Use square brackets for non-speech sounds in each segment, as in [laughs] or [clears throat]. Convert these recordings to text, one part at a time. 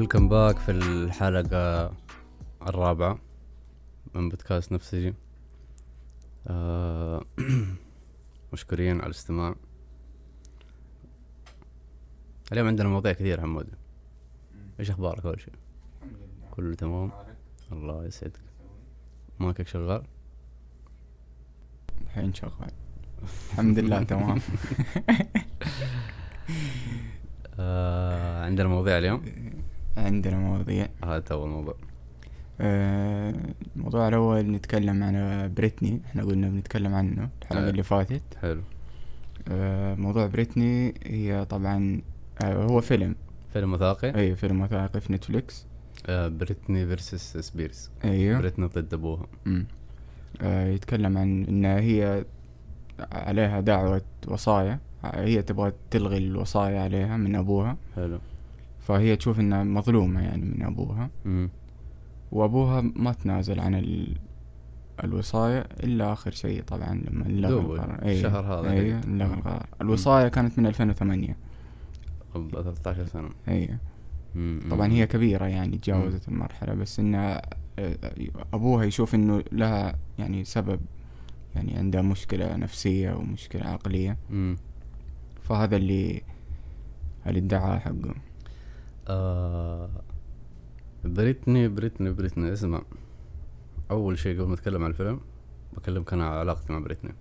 ويلكم باك في الحلقة الرابعة من بودكاست نفسجي. آه [clears throat] مشكورين على الاستماع. اليوم عندنا مواضيع كثير حمود. إيش أخبارك أول شيء؟ كله تمام؟ الله يسعدك. مايكك شغال؟ الحين شغال. الحمد لله [laughs] تمام. آه عندنا مواضيع اليوم. عندنا مواضيع. هذا اول موضوع آه، الموضوع الأول نتكلم عن بريتني. إحنا قلنا بنتكلم عنه الحلقة آه. اللي فاتت. حلو. آه، موضوع بريتني هي طبعا آه، هو فيلم. فيلم وثائقي؟ أي فيلم وثائقي في Netflix. آه Britney versus Spears أيوه. بريتني ضد أبوها. آه، يتكلم عن إنها هي عليها دعوة وصايا. هي تبغى تلغي الوصايا عليها من أبوها. حلو. فهي تشوف إنها مظلومة يعني من أبوها. مم. وأبوها ما تنازل عن ال... الوصايا إلا آخر شيء طبعا لما لغى القرار. الشهر هذا قد. لغى القرار. الوصايا كانت من 2008 ب 13 سنة. مم. طبعا هي كبيرة يعني تجاوزت المرحلة بس إنها آه، أبوها يشوف إنه لها يعني سبب يعني عندها مشكلة نفسية ومشكلة عقلية. مم. فهذا اللي الادعاء حقه. آه بريتني بريتني بريتني اسمع. أول شيء قبل ما أتكلم عن الفيلم بكلمك أنا علاقتي مع بريتني.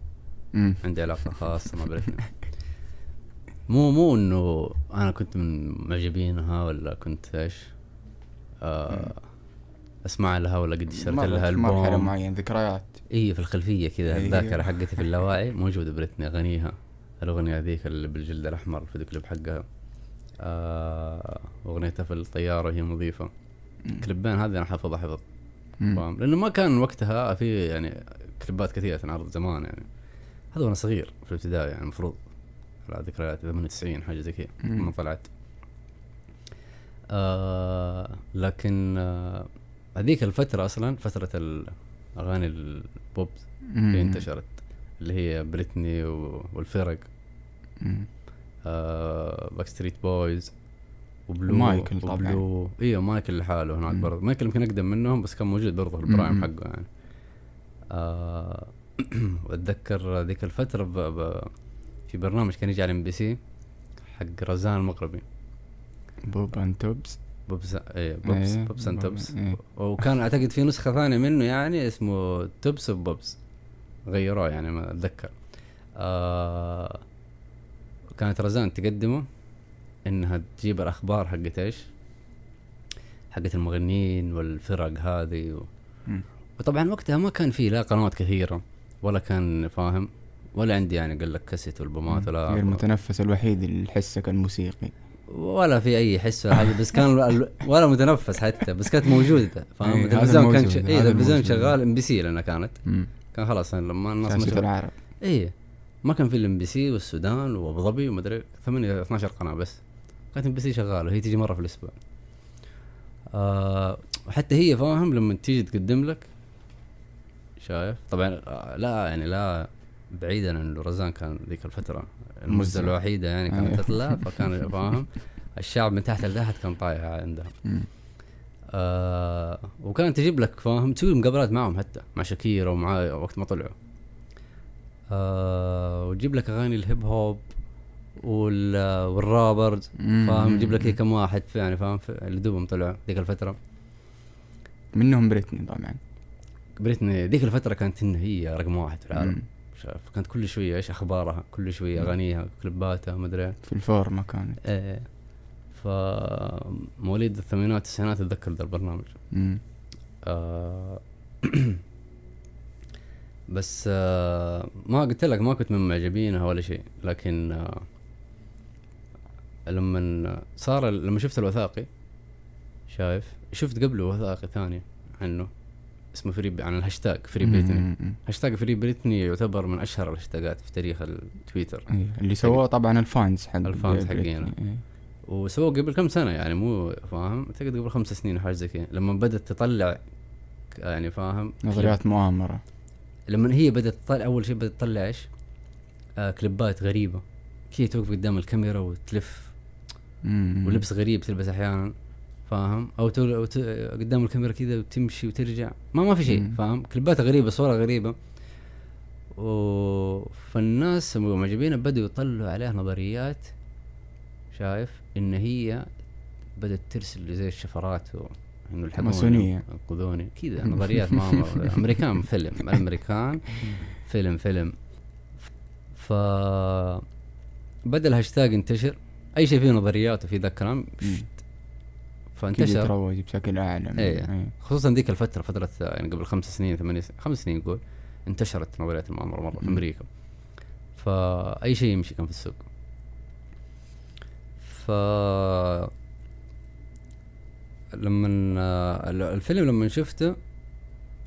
مم. عندي علاقة خاصة مع بريتني. مو مو إنه أنا كنت من معجبينها ولا كنت إيش آه أسمع لها ولا قد اشتريت لها في ألبوم. معينة ذكريات. إي في الخلفية كذا. الذاكرة حقتي في [laughs] اللاواعي موجودة بريتني اغانيها الأغنية ذيك اللي بالجلد الأحمر الفيديو كليب حقها آه اغنيتها في الطيارة وهي مضيفة مم. كليبين هذه أنا حافظها حفظ. فاهم لأنه ما كان وقتها في يعني كليبات كثيرة تنعرض زمان يعني هذا وأنا صغير في الابتدائي يعني المفروض على ذكريات 98 حاجة زي كذا. لما طلعت آه لكن آه هذيك الفترة أصلا فترة الأغاني البوب. اللي انتشرت اللي هي بريتني والفرق. آه Backstreet Boys و Blue مايكل طبعاً. و Blue أيوه مايكل لحاله هناك. برضه مايكل يمكن أقدم منهم بس كان موجود برضه ال prime. حقه يعني آه [clears throat] ذيك الفترة ب... ب... في برنامج كان يجي على MBC حق رزان المغربي Pop and Tops Pops إيه Pops إيه، Pops and Tops إيه. وكان أعتقد في نسخة ثانية منه يعني اسمه Tops و Pops غيروه يعني ما أتذكر آه كانت رزان تقدمه إنها تجيب الأخبار حقت إيش؟ حقت المغنيين والفرق هذه و... وطبعا وقتها ما كان في لا قنوات كثيرة ولا كان فاهم ولا عندي يعني قال لك كاسيت والبومات هي ولا المتنفس الوحيد اللي حسك الموسيقي ولا في أي حس ولا حاجة [laughs] بس كان ولا متنفس حتى بس كانت موجودة فاهم؟ إيه، هذا التلفزيون كان ش... اي التلفزيون. شغال MBC لانها كانت. مم. كان خلاص لما الناس شغال العرب. اي ما كان في ال MBC والسودان وأبو ظبي ومدري 8 12 قناة بس كانت MBC شغالة هي تيجي مرة في الأسبوع آه وحتى هي فاهم لما تيجي تقدم لك شايف طبعا آه، لا يعني لا بعيدا عن رزان كان ذيك الفترة المزة. الوحيدة يعني أيوه. كانت تطلع [laughs] فكان فاهم الشعب من تحت لتحت كان طايح عندها. آه وكانت تجيب لك فاهم تسوي مقابلات معهم حتى مع شاكيرا ومع وقت ما طلعوا آه وتجيب لك أغاني الهيب هوب وال والرابرز. فاهم؟ تجيب لك كم واحد يعني فاهم؟ اللي دوبهم طلعوا ذيك الفترة. منهم بريتني طبعا. بريتني ذيك الفترة كانت إن هي رقم واحد في العالم. كانت كل شوية إيش أخبارها؟ كل شوية. أغانيها كليباتها ما أدري. في الفورمة كانت. إيه ف مواليد الثمانينات التسعينات أتذكر ذا البرنامج. آه [clears throat] بس آه ما قلت لك ما كنت من معجبينها ولا شيء لكن آه لما صار لما شفت الوثائقي شايف شفت قبله وثائقي ثاني عنه اسمه Free عن الهاشتاج Free Britney. هاشتاج Free Britney يعتبر من أشهر الهاشتاجات في تاريخ التويتر إيه. اللي سووه طبعا ال fans حق ال fans. حقينا. إيه. وسووه قبل كم سنة يعني مو فاهم أعتقد قبل خمس سنين حاجة زي كذا لما بدأت تطلع يعني فاهم نظريات مؤامرة لما هي بدأت تطلع أول شيء بدأت تطلع إيش؟ آه كليبات غريبة. كذا توقف قدام الكاميرا وتلف. مم. ولبس غريب تلبس أحيانا فاهم؟ أو, تول أو ت... قدام الكاميرا كذا وتمشي وترجع. ما ما في شيء. فاهم؟ كليباتها غريبة صورة غريبة. و... فالناس المعجبين بدأوا يطلعوا عليها نظريات شايف؟ إن هي بدأت ترسل زي الشفرات و... انه الحقوني. انقذوني كذا [laughs] نظريات ما أمريكان فيلم [laughs] الأمريكان فيلم فيلم. ف بدا الهاشتاج ينتشر أي شيء فيه نظريات وفي ذا الكلام فانتشر. يتروج بشكل أعلى. إيه. خصوصا ذيك الفترة فترة يعني قبل خمس سنين ثمانية سنين خمس سنين نقول انتشرت نظريات المؤامرة مرة في. أمريكا. فأي شيء يمشي كان في السوق. ف لما الفيلم لما شفته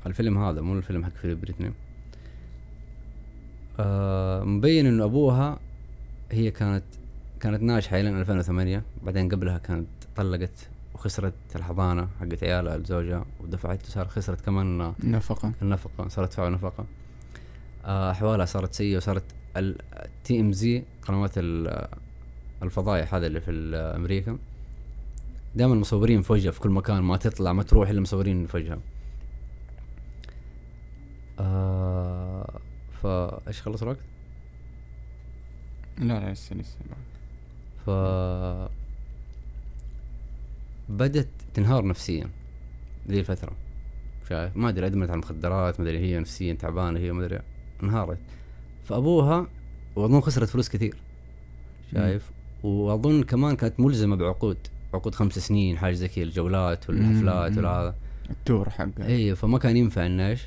الفيلم هذا مو الفيلم حق فيلم بريتني آه مبين إنه أبوها هي كانت كانت ناجحة إلى 2008 بعدين قبلها كانت طلقت وخسرت الحضانة حقت عيالها لزوجها ودفعت صار خسرت كمان نفقة. النفقة صارت تدفع نفقة. آه، أحوالها صارت سيئة وصارت التي ام زي قنوات ال- الفضايح هذا اللي في أمريكا. دائما مصورين وجهها في كل مكان ما تطلع ما تروح إلا مصورين وجهها آه فايش خلص الوقت؟ لا لا لسه لسه ف بدت تنهار نفسيا ذي الفترة. شايف؟ ما أدري أدمنت على المخدرات ما أدري هي نفسيا تعبانة هي ما أدري انهارت. فأبوها وأظن خسرت فلوس كثير. شايف؟ وأظن كمان كانت ملزمة بعقود. عقود خمس سنين حاجة زي كذا الجولات والحفلات. والهذا التور حقه أيوه فما كان ينفع انها إيش؟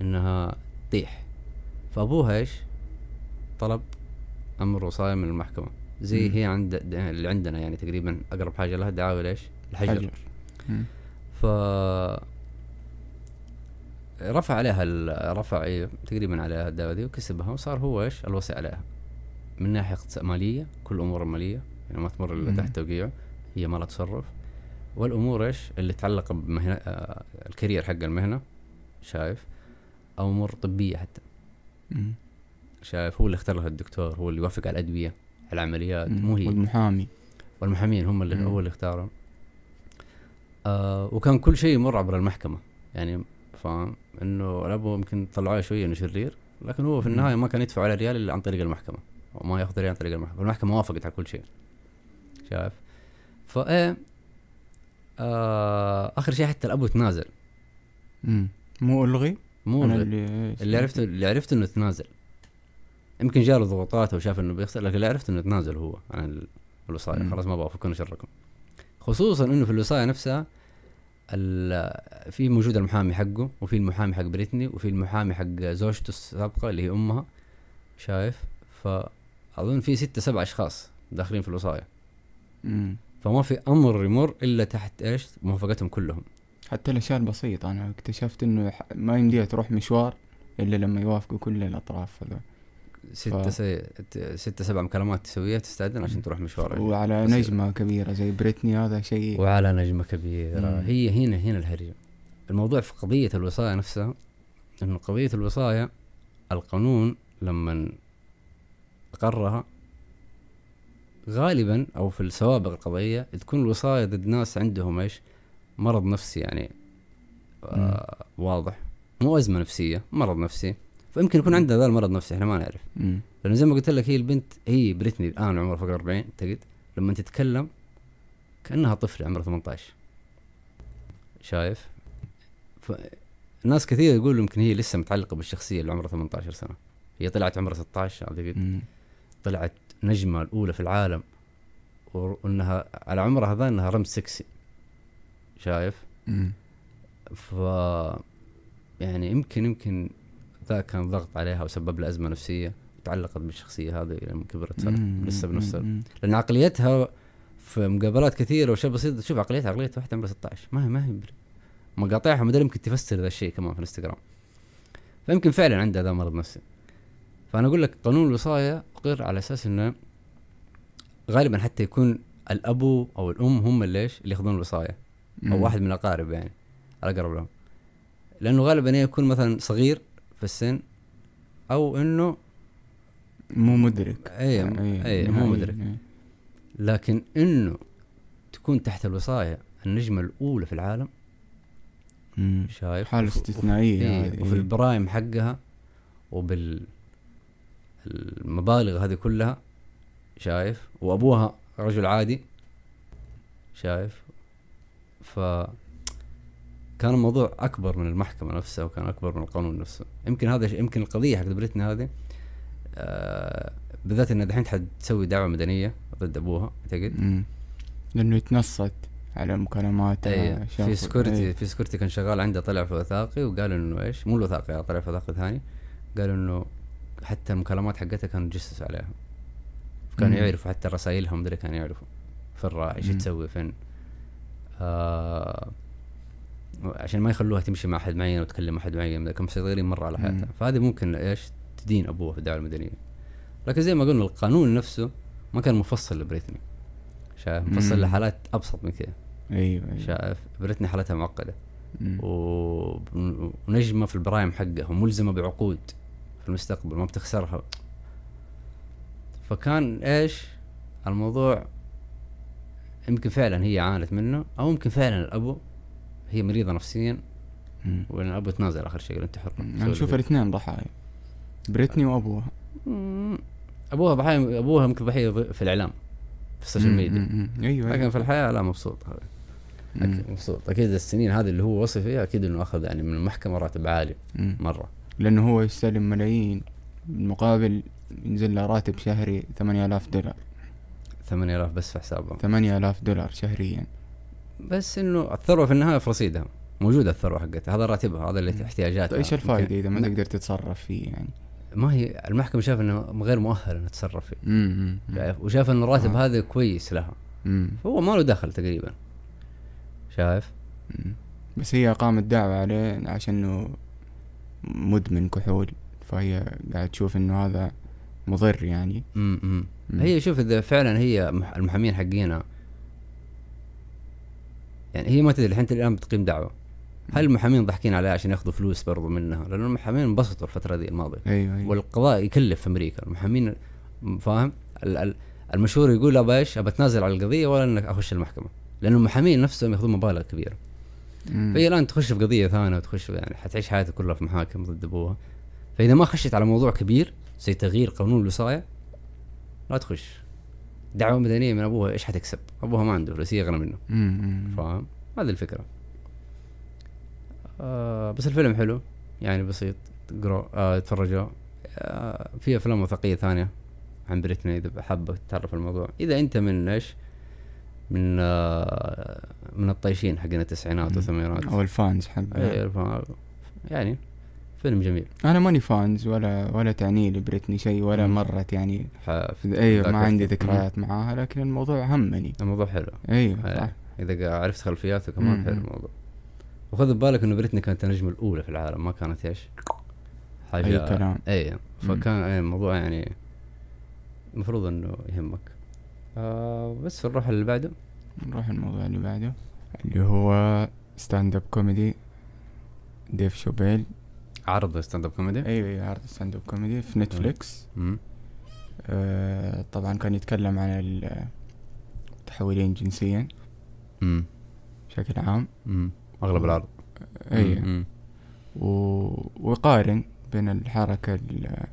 إنها تطيح فأبوها إيش؟ طلب أمر وصاية من المحكمة زي مم. هي عند اللي عندنا يعني تقريبا أقرب حاجة لها دعاوى ليش؟ الحجر حجر. ف رفع عليها. رفع إيه تقريبا عليها الدعوة دي وكسبها وصار هو إيش؟ الوصي عليها من ناحية اقتص- مالية كل امور المالية يعني ما تمر إلا. تحت توقيعه هي ما لها تصرف والأمور إيش؟ اللي تتعلق بمهنة آه الكارير حق المهنة شايف؟ أو أمور طبية حتى مم. شايف هو اللي اختار لها الدكتور هو اللي يوافق على الأدوية على العمليات مم. مو هي والمحامي والمحامين هم اللي مم. هو اللي اختارهم آه وكان كل شيء يمر عبر المحكمة يعني فاهم إنه الابو يمكن طلعوه شوية إنه شرير لكن هو في مم. النهاية ما كان يدفع على ريال إلا عن طريق المحكمة وما ياخذ ريال عن طريق المحكمة المحكمة وافقت على كل شيء شايف فايه آه آخر شيء حتى الأبو تنازل. مم. مو ألغي؟ مو أنا اللي, اللي اللي عرفته اللي عرفته إنه تنازل. يمكن جاله ضغوطات وشاف إنه بيخسر لكن اللي عرفته إنه تنازل هو عن ال- الوصاية مم. خلاص ما بقى فكونا شركم. خصوصا إنه في الوصاية نفسها ال- في موجود المحامي حقه وفي المحامي حق بريتني وفي المحامي حق زوجته السابقة اللي هي أمها. شايف؟ فأظن في ستة سبع أشخاص داخلين في الوصاية مم. فما في أمر يمر إلا تحت إيش؟ موافقتهم كلهم. حتى الاشياء البسيطة أنا اكتشفت إنه ما يمديها تروح مشوار إلا لما يوافقوا كل الأطراف هذول. ستة ف- سي... ستة سبع مكالمات تسويها تستأذن عشان تروح مشوار. وعلى بسيط. نجمة كبيرة زي بريتني هذا شيء وعلى نجمة كبيرة. مم. هي هنا هنا الهرجة الموضوع في قضية الوصاية نفسها إنه قضية الوصاية القانون لما قررها غالبا أو في السوابق القضية تكون الوصاية ضد ناس عندهم إيش؟ مرض نفسي يعني آه واضح. مو أزمة نفسية مرض نفسي. فيمكن يكون عندها ذا المرض نفسي إحنا ما نعرف. لأنه زي ما قلت لك هي البنت هي بريتني الآن عمرها فوق 40 تجد لما تتكلم كأنها طفلة عمرها 18 شايف؟ ف ناس كثير يقولوا يمكن هي لسه متعلقة بالشخصية اللي عمرها 18 سنة. هي طلعت عمرها 16 اعتقد. طلعت نجمة الأولى في العالم وإنها على عمرها هذا إنها رمز سكسي شايف مم. ف يعني يمكن يمكن ذا كان ضغط عليها وسبب لها أزمة نفسية تعلقت بالشخصية هذه لما كبرت صارت. لسه بنفس. لأن عقليتها في مقابلات كثيرة وشيء بسيط تشوف عقليتها عقليه واحدة عمرها 16 ما هي ما هي مقاطعها مدري يمكن تفسر ذا الشيء كمان في الإنستغرام فيمكن فعلا عندها ذا مرض نفسي فأنا أقول لك قانون الوصاية اقر على أساس إنه غالبا حتى يكون الأبو أو الأم هم اللي إيش اللي ياخذون الوصاية أو مم. واحد من الأقارب يعني الاقرب لهم لأنه غالبا يكون مثلا صغير في السن أو إنه مو مدرك اي اي مو نهائياً. مدرك أي. لكن إنه تكون تحت الوصاية النجمة الأولى في العالم مم. شايف إيه هذه وفي إيه. ال prime حقها وبال المبالغ هذه كلها شايف؟ وأبوها رجل عادي شايف؟ ف كان الموضوع أكبر من المحكمة نفسها وكان أكبر من القانون نفسه. يمكن هذا يمكن القضية حق بريتني هذه آه بالذات انها دحين حتسوي دعوة مدنية ضد أبوها أعتقد. مم. لأنه يتنصت على مكالمات اي في security في security كان شغال عنده طلع في وثائقي وقال إنه إيش؟ مو الوثائقي طلع في وثائقي ثاني. قال إنه حتى المكالمات حقتها كانوا جسسوا عليها. كانوا. يعرفوا حتى رسائلها مدري كانوا يعرفوا. فين راح إيش. تسوي فين؟ آه عشان ما يخلوها تمشي مع أحد معين وتكلم أحد معين كانوا مسيطرين مرة على حياتها. فهذه ممكن إيش؟ تدين ابوها في الدعوة المدنية. لكن زي ما قلنا القانون نفسه ما كان مفصل لبريتني. شايف؟ مفصل مم. لحالات أبسط من كذا أيوه أيوه. شايف؟ بريتني حالتها معقدة. و- ونجمة في البرايم حقها وملزمة بعقود. في المستقبل ما بتخسرها فكان إيش الموضوع يمكن فعلا هي عانت منه أو يمكن فعلا الابو هي مريضة نفسيا. وإن الابو تنازل آخر شيء أنت حر أنا أشوف الاثنين ضحايا بريتني وأبوها. أبوها ضحيه أبوها يمكن ضحية في الإعلام في ال social. media. مم. أيوه لكن في الحياة لا مبسوط. أكيد مبسوط أكيد السنين هذه اللي هو وصل فيها أكيد إنه أخذ يعني من المحكمة راتب عالي. مرة لأنه هو يستلم ملايين مقابل ينزل له راتب شهري 8000 دولار 8000 بس في حسابهم 8000 دولار شهريا بس إنه الثروة في النهاية في رصيدها موجودة الثروة حقتها هذا راتبها هذا اللي. احتياجاتها إيش الفائدة إذا ما. تقدر تتصرف فيه يعني ما هي المحكمه شاف إنه غير مؤهل انها تتصرف فيه مم. مم. شايف وشاف انه الراتب آه. هذا كويس لها مم. فهو ما له دخل تقريبا شايف مم. بس هي قامت دعوة عليه عشان إنه مدمن كحول فهي قاعد تشوف إنه هذا مضر يعني. امم مم. هي شوف إذا فعلا هي مح- المحامين حقينا يعني هي ما تدري الحين الآن بتقيم دعوة. هل المحامين ضحكين عليها عشان ياخذوا فلوس برضو منها؟ لأنه المحامين انبسطوا الفترة دي الماضية. أيوه أيوه. والقضاء يكلف في أمريكا. المحامين فاهم؟ ال- ال- المشهور يقول ابى إيش؟ ابى اتنازل على القضية ولا إنك أخش المحكمة. لأنه المحامين نفسهم ياخذون مبالغ كبيرة. فهي الآن تخش في قضية ثانية وتخش يعني حتعيش حياتها كلها في محاكم ضد أبوها. فإذا ما خشت على موضوع كبير زي تغيير قانون الوصاية لا تخش. دعوة مدنية من أبوها إيش حتكسب؟ أبوها ما عنده فلوس أغنى منه. فاهم؟ هذه الفكرة. آه بس الفيلم حلو. يعني بسيط. تقرأ آه تتفرجوا آه في أفلام وثائقية ثانية عن بريتني إذا حابة تتعرف الموضوع. إذا أنت من إيش؟ من آه من الطيشين حقين التسعينات. والثمانينات. أو الفانز حق إيه، يعني فيلم جميل. أنا ماني فانز ولا ولا تعني لي بريتني شيء ولا مم. مرت يعني. أيوه ما عندي. ذكريات معاها لكن الموضوع همني الموضوع حلو. أيوه إيه، صح. إذا عرفت خلفياته كمان مم. حلو الموضوع. وخذ ببالك إنه بريتني كانت النجمة الأولى في العالم ما كانت إيش؟ حاجة أي كلام. اي. فكان إيه الموضوع يعني المفروض إنه يهمك. آه بس نروح اللي بعده نروح الموضوع اللي بعده اللي هو stand-up comedy ديف شوبيل عرض stand-up comedy أيوه أيوه عرض stand-up comedy في نتفليكس. آه طبعا كان يتكلم عن المتحولين جنسيا مم. بشكل عام مم. أغلب العرض أيوه مم. و... ويقارن بين الحركة ال-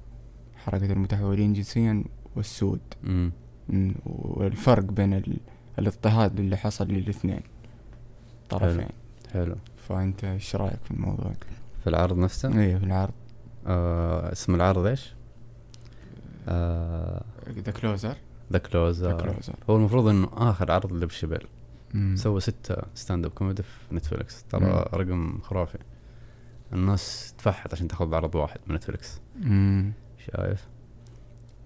حركة المتحولين جنسيا والسود مم. والفرق بين ال... الاضطهاد اللي حصل للاثنين طرفين. حلو. فأنت إيش رأيك في الموضوع؟ في العرض نفسه؟ أيوه في العرض. آه اسم العرض إيش؟ The Closer The Close The Closer هو المفروض إنه آخر عرض لشبيل سوى ستة stand-up comedy في نتفلكس ترى. رقم خرافي. الناس تفحت عشان تاخذ عرض واحد من نتفلكس. شايف؟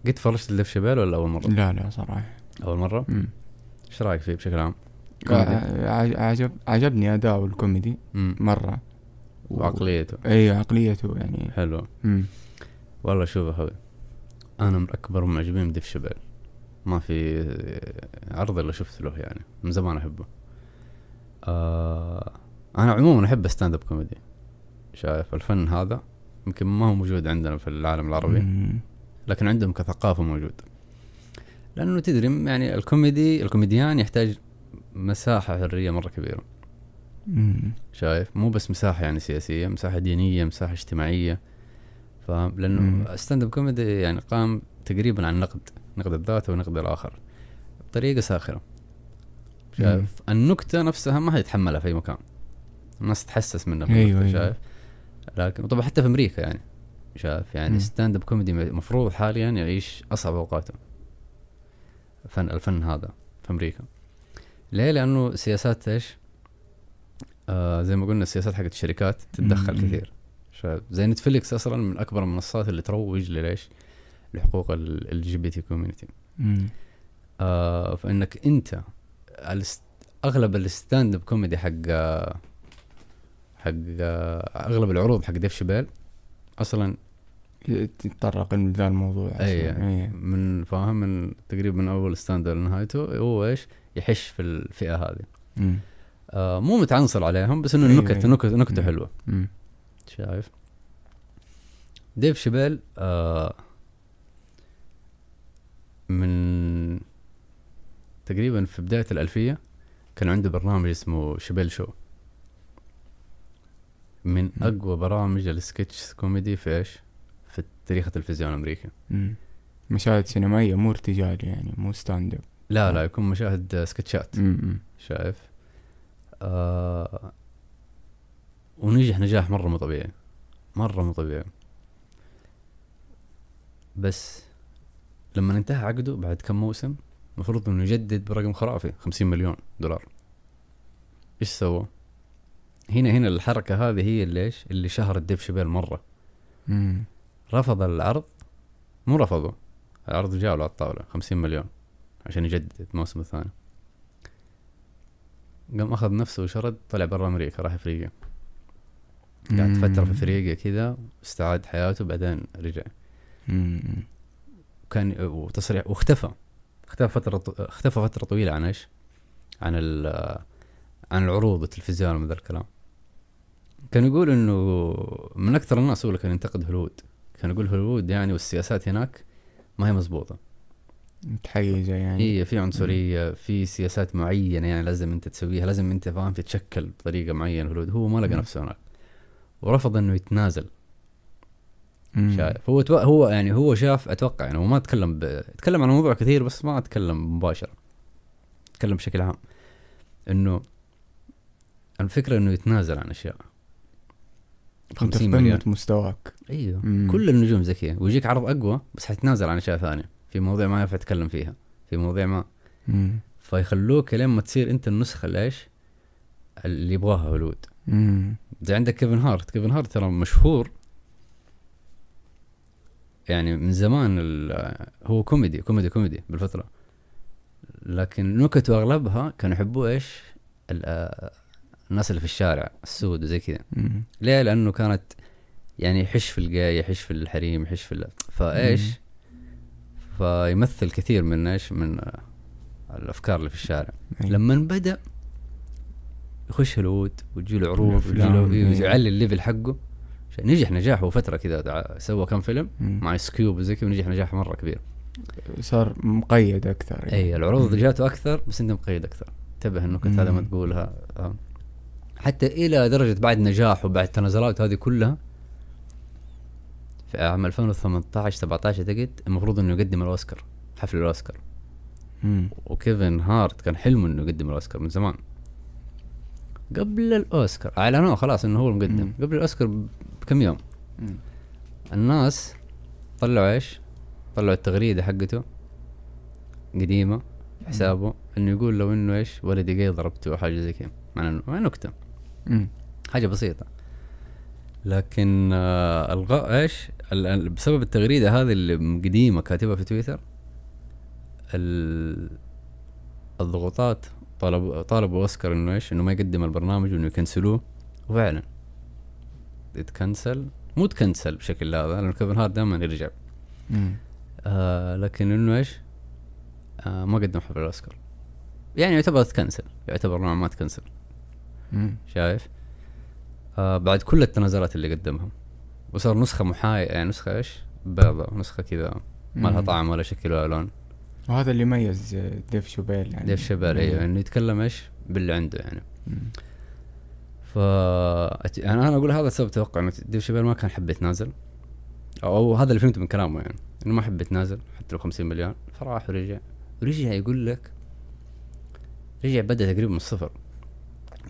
قد فرجت لديف شبيل ولا أول مرة؟ لا لا صراحة أول مرة؟ مم. إيش رأيك فيه بشكل عام؟ ع- عجب عجبني اداؤه الكوميدي امم مرة و- وعقليته أيوه عقليته يعني حلو مم. والله شوف يا أخوي أنا من أكبر معجبين بديف شبيل ما في عرض إلا شفت له يعني من زمان أحبه آه أنا عموما أحب stand-up comedy شايف الفن هذا يمكن ما هو موجود عندنا في العالم العربي مم. لكن عندهم كثقافة موجود. لأنه تدري يعني الكوميدي الكوميديان يحتاج مساحة حرية مرة كبيرة. مم. شايف؟ مو بس مساحة يعني سياسية مساحة دينية مساحة اجتماعية. فاهم مم. لأنه stand-up comedy يعني قام تقريبا عن نقد نقد الذات ونقد الآخر بطريقة ساخرة. شايف؟ النكتة نفسها ما حيتحملها في أي مكان. الناس تحسس منها أيوة، أيوة. شايف؟ لكن طبعا حتى في أمريكا يعني. شايف يعني. stand-up comedy المفروض حاليا يعيش أصعب أوقاته فن الفن هذا في أمريكا ليه؟ لأنه سياسات إيش؟ آه زي ما قلنا السياسات حقت الشركات تتدخل. كثير شايف زي نتفليكس أصلا من أكبر المنصات اللي تروج لليش؟ لحقوق LGBT community. آه فإنك أنت أغلب ال stand-up comedy حق حق أغلب العروض حق ديف شبيل أصلا تتطرق لذا الموضوع. أي. أي. من فاهم من تقريبا من أول stand لنهايته هو إيش يحش في الفئة هذه. آه مو متعنصر عليهم بس إنه النكت. نكت نكتة. حلوة مم. شايف ديف شبيل آه من تقريبا في بداية الألفية كان عنده برنامج اسمه شبيل show من مم. أقوى برامج ال sketch comedy في إيش؟ في تاريخ التلفزيون الأمريكي. مم. مشاهد سينمائية مو ارتجال يعني مو stand-up لا لا يكون مشاهد آه، سكتشات. مم. شايف؟ آه ونجح نجاح مرة مو طبيعي. مرة مو طبيعي. بس لما انتهى عقده بعد كم موسم المفروض إنه يجدد برقم خرافي 50 مليون دولار. إيش سوى؟ هنا هنا الحركة هذه هي اللي إيش؟ اللي شهرت ديف شبيل مرة مم. رفض العرض مو رفضه العرض جاء له على الطاولة 50 مليون عشان يجدد الموسم الثاني قام أخذ نفسه وشرد طلع برا أمريكا راح أفريقيا قعد مم. فترة في أفريقيا كذا استعاد حياته بعدين رجع مم. وكان وتصريح واختفى اختفى فترة اختفى فترة طويلة عن إيش؟ عن ال عن العروض التلفزيون ومن ذا الكلام كان يقول إنه من أكثر الناس هو اللي كان ينتقد هوليوود. كان يقول هوليوود يعني والسياسات هناك ما هي مزبوطة متحيزة يعني. هي في عنصرية في سياسات معينة يعني لازم أنت تسويها لازم أنت فاهم تتشكل بطريقة معينة هوليوود هو ما لقى. نفسه هناك. ورفض إنه يتنازل. مم. شايف. هو تو... هو يعني هو شاف أتوقع يعني هو ما تكلم ب... تكلم عن الموضوع كثير بس ما تكلم مباشرة. تكلم بشكل عام. إنه الفكرة إنه يتنازل عن أشياء. 50 قمة مليون مستواك. إيوه. مم. كل النجوم ذكية ويجيك عرض أقوى بس حتنازل عن أشياء ثانية. في مواضيع ما ينفع تتكلم فيها. في مواضيع ما. مم. فيخلوك لين ما تصير أنت النسخة الايش اللي يبغاها هوليوود. زي عندك كيفن هارت. كيفن هارت ترى مشهور يعني من زمان هو كوميدي كوميدي كوميدي بالفترة. لكن نكته أغلبها كانوا يحبوه إيش؟ الناس اللي في الشارع السود وزي كذا. ليه لأنه كانت يعني يحش في الجاي يحش في الحريم يحش في ال- فإيش. فيمثل كثير من إيش من الأفكار اللي في الشارع أي. لما بدأ يخش هوليوود وتجي له عروض الأفلام، له إيه. يعلي ال level حقه نجح نجاح هو فترة كذا سوى كم فيلم. مع Ice Cube وزي كذا ونجح نجاح مرة كبير صار مقيد أكثر يعني. اي العروض جاته أكثر بس انت مقيد أكثر انتبه النكت هذا ما. تقولها آه. حتى إلى درجة بعد نجاح وبعد التنازلات هذه كلها في عام 2018 17 اعتقد المفروض إنه يقدم الأوسكار حفل الأوسكار مم. وكيفن هارت كان حلمه إنه يقدم الأوسكار من زمان قبل الأوسكار أعلنوه خلاص إنه هو المقدم مم. قبل الأوسكار بكم يوم مم. الناس طلعوا إيش؟ طلعوا التغريدة حقته قديمة حسابه إنه يقول لو إنه إيش ولدي جاي ضربته أو حاجة زي كذا مع انه نكتة مم. حاجة بسيطة. لكن آه الغاء إيش؟ بسبب التغريدة هذه اللي قديمة كاتبها في تويتر ال- الضغوطات طلبوا طالبوا أوسكار إنه إيش؟ إنه ما يقدم البرنامج وإنه ي cancel وه. وفعلا يت cancel مو ت cancel بشكل هذا لأنه كيفن هارت دائما يرجع. آه لكن إنه إيش؟ آه ما قدم حفل الأوسكار. يعني يعتبر ت cancel يعتبر نوعا ما ت cancel. مم. شايف؟ آه بعد كل التنازلات اللي قدمها وصار نسخة محاية يعني نسخة إيش؟ بيضة نسخة كذا. ما لها. طعم ولا شكل ولا لون. وهذا اللي يميز ديف شابيل يعني. ديف شابيل أيوه إنه يتكلم إيش؟ باللي عنده يعني. مم. ف يعني أنا أقول هذا السبب توقع ديف شابيل ما كان حب يتنازل. أو هذا اللي فهمته من كلامه يعني. إنه ما حب يتنازل حتى لو 50 مليون. فراح ورجع. ورجع يقول لك رجع بدأ تقريبا من الصفر.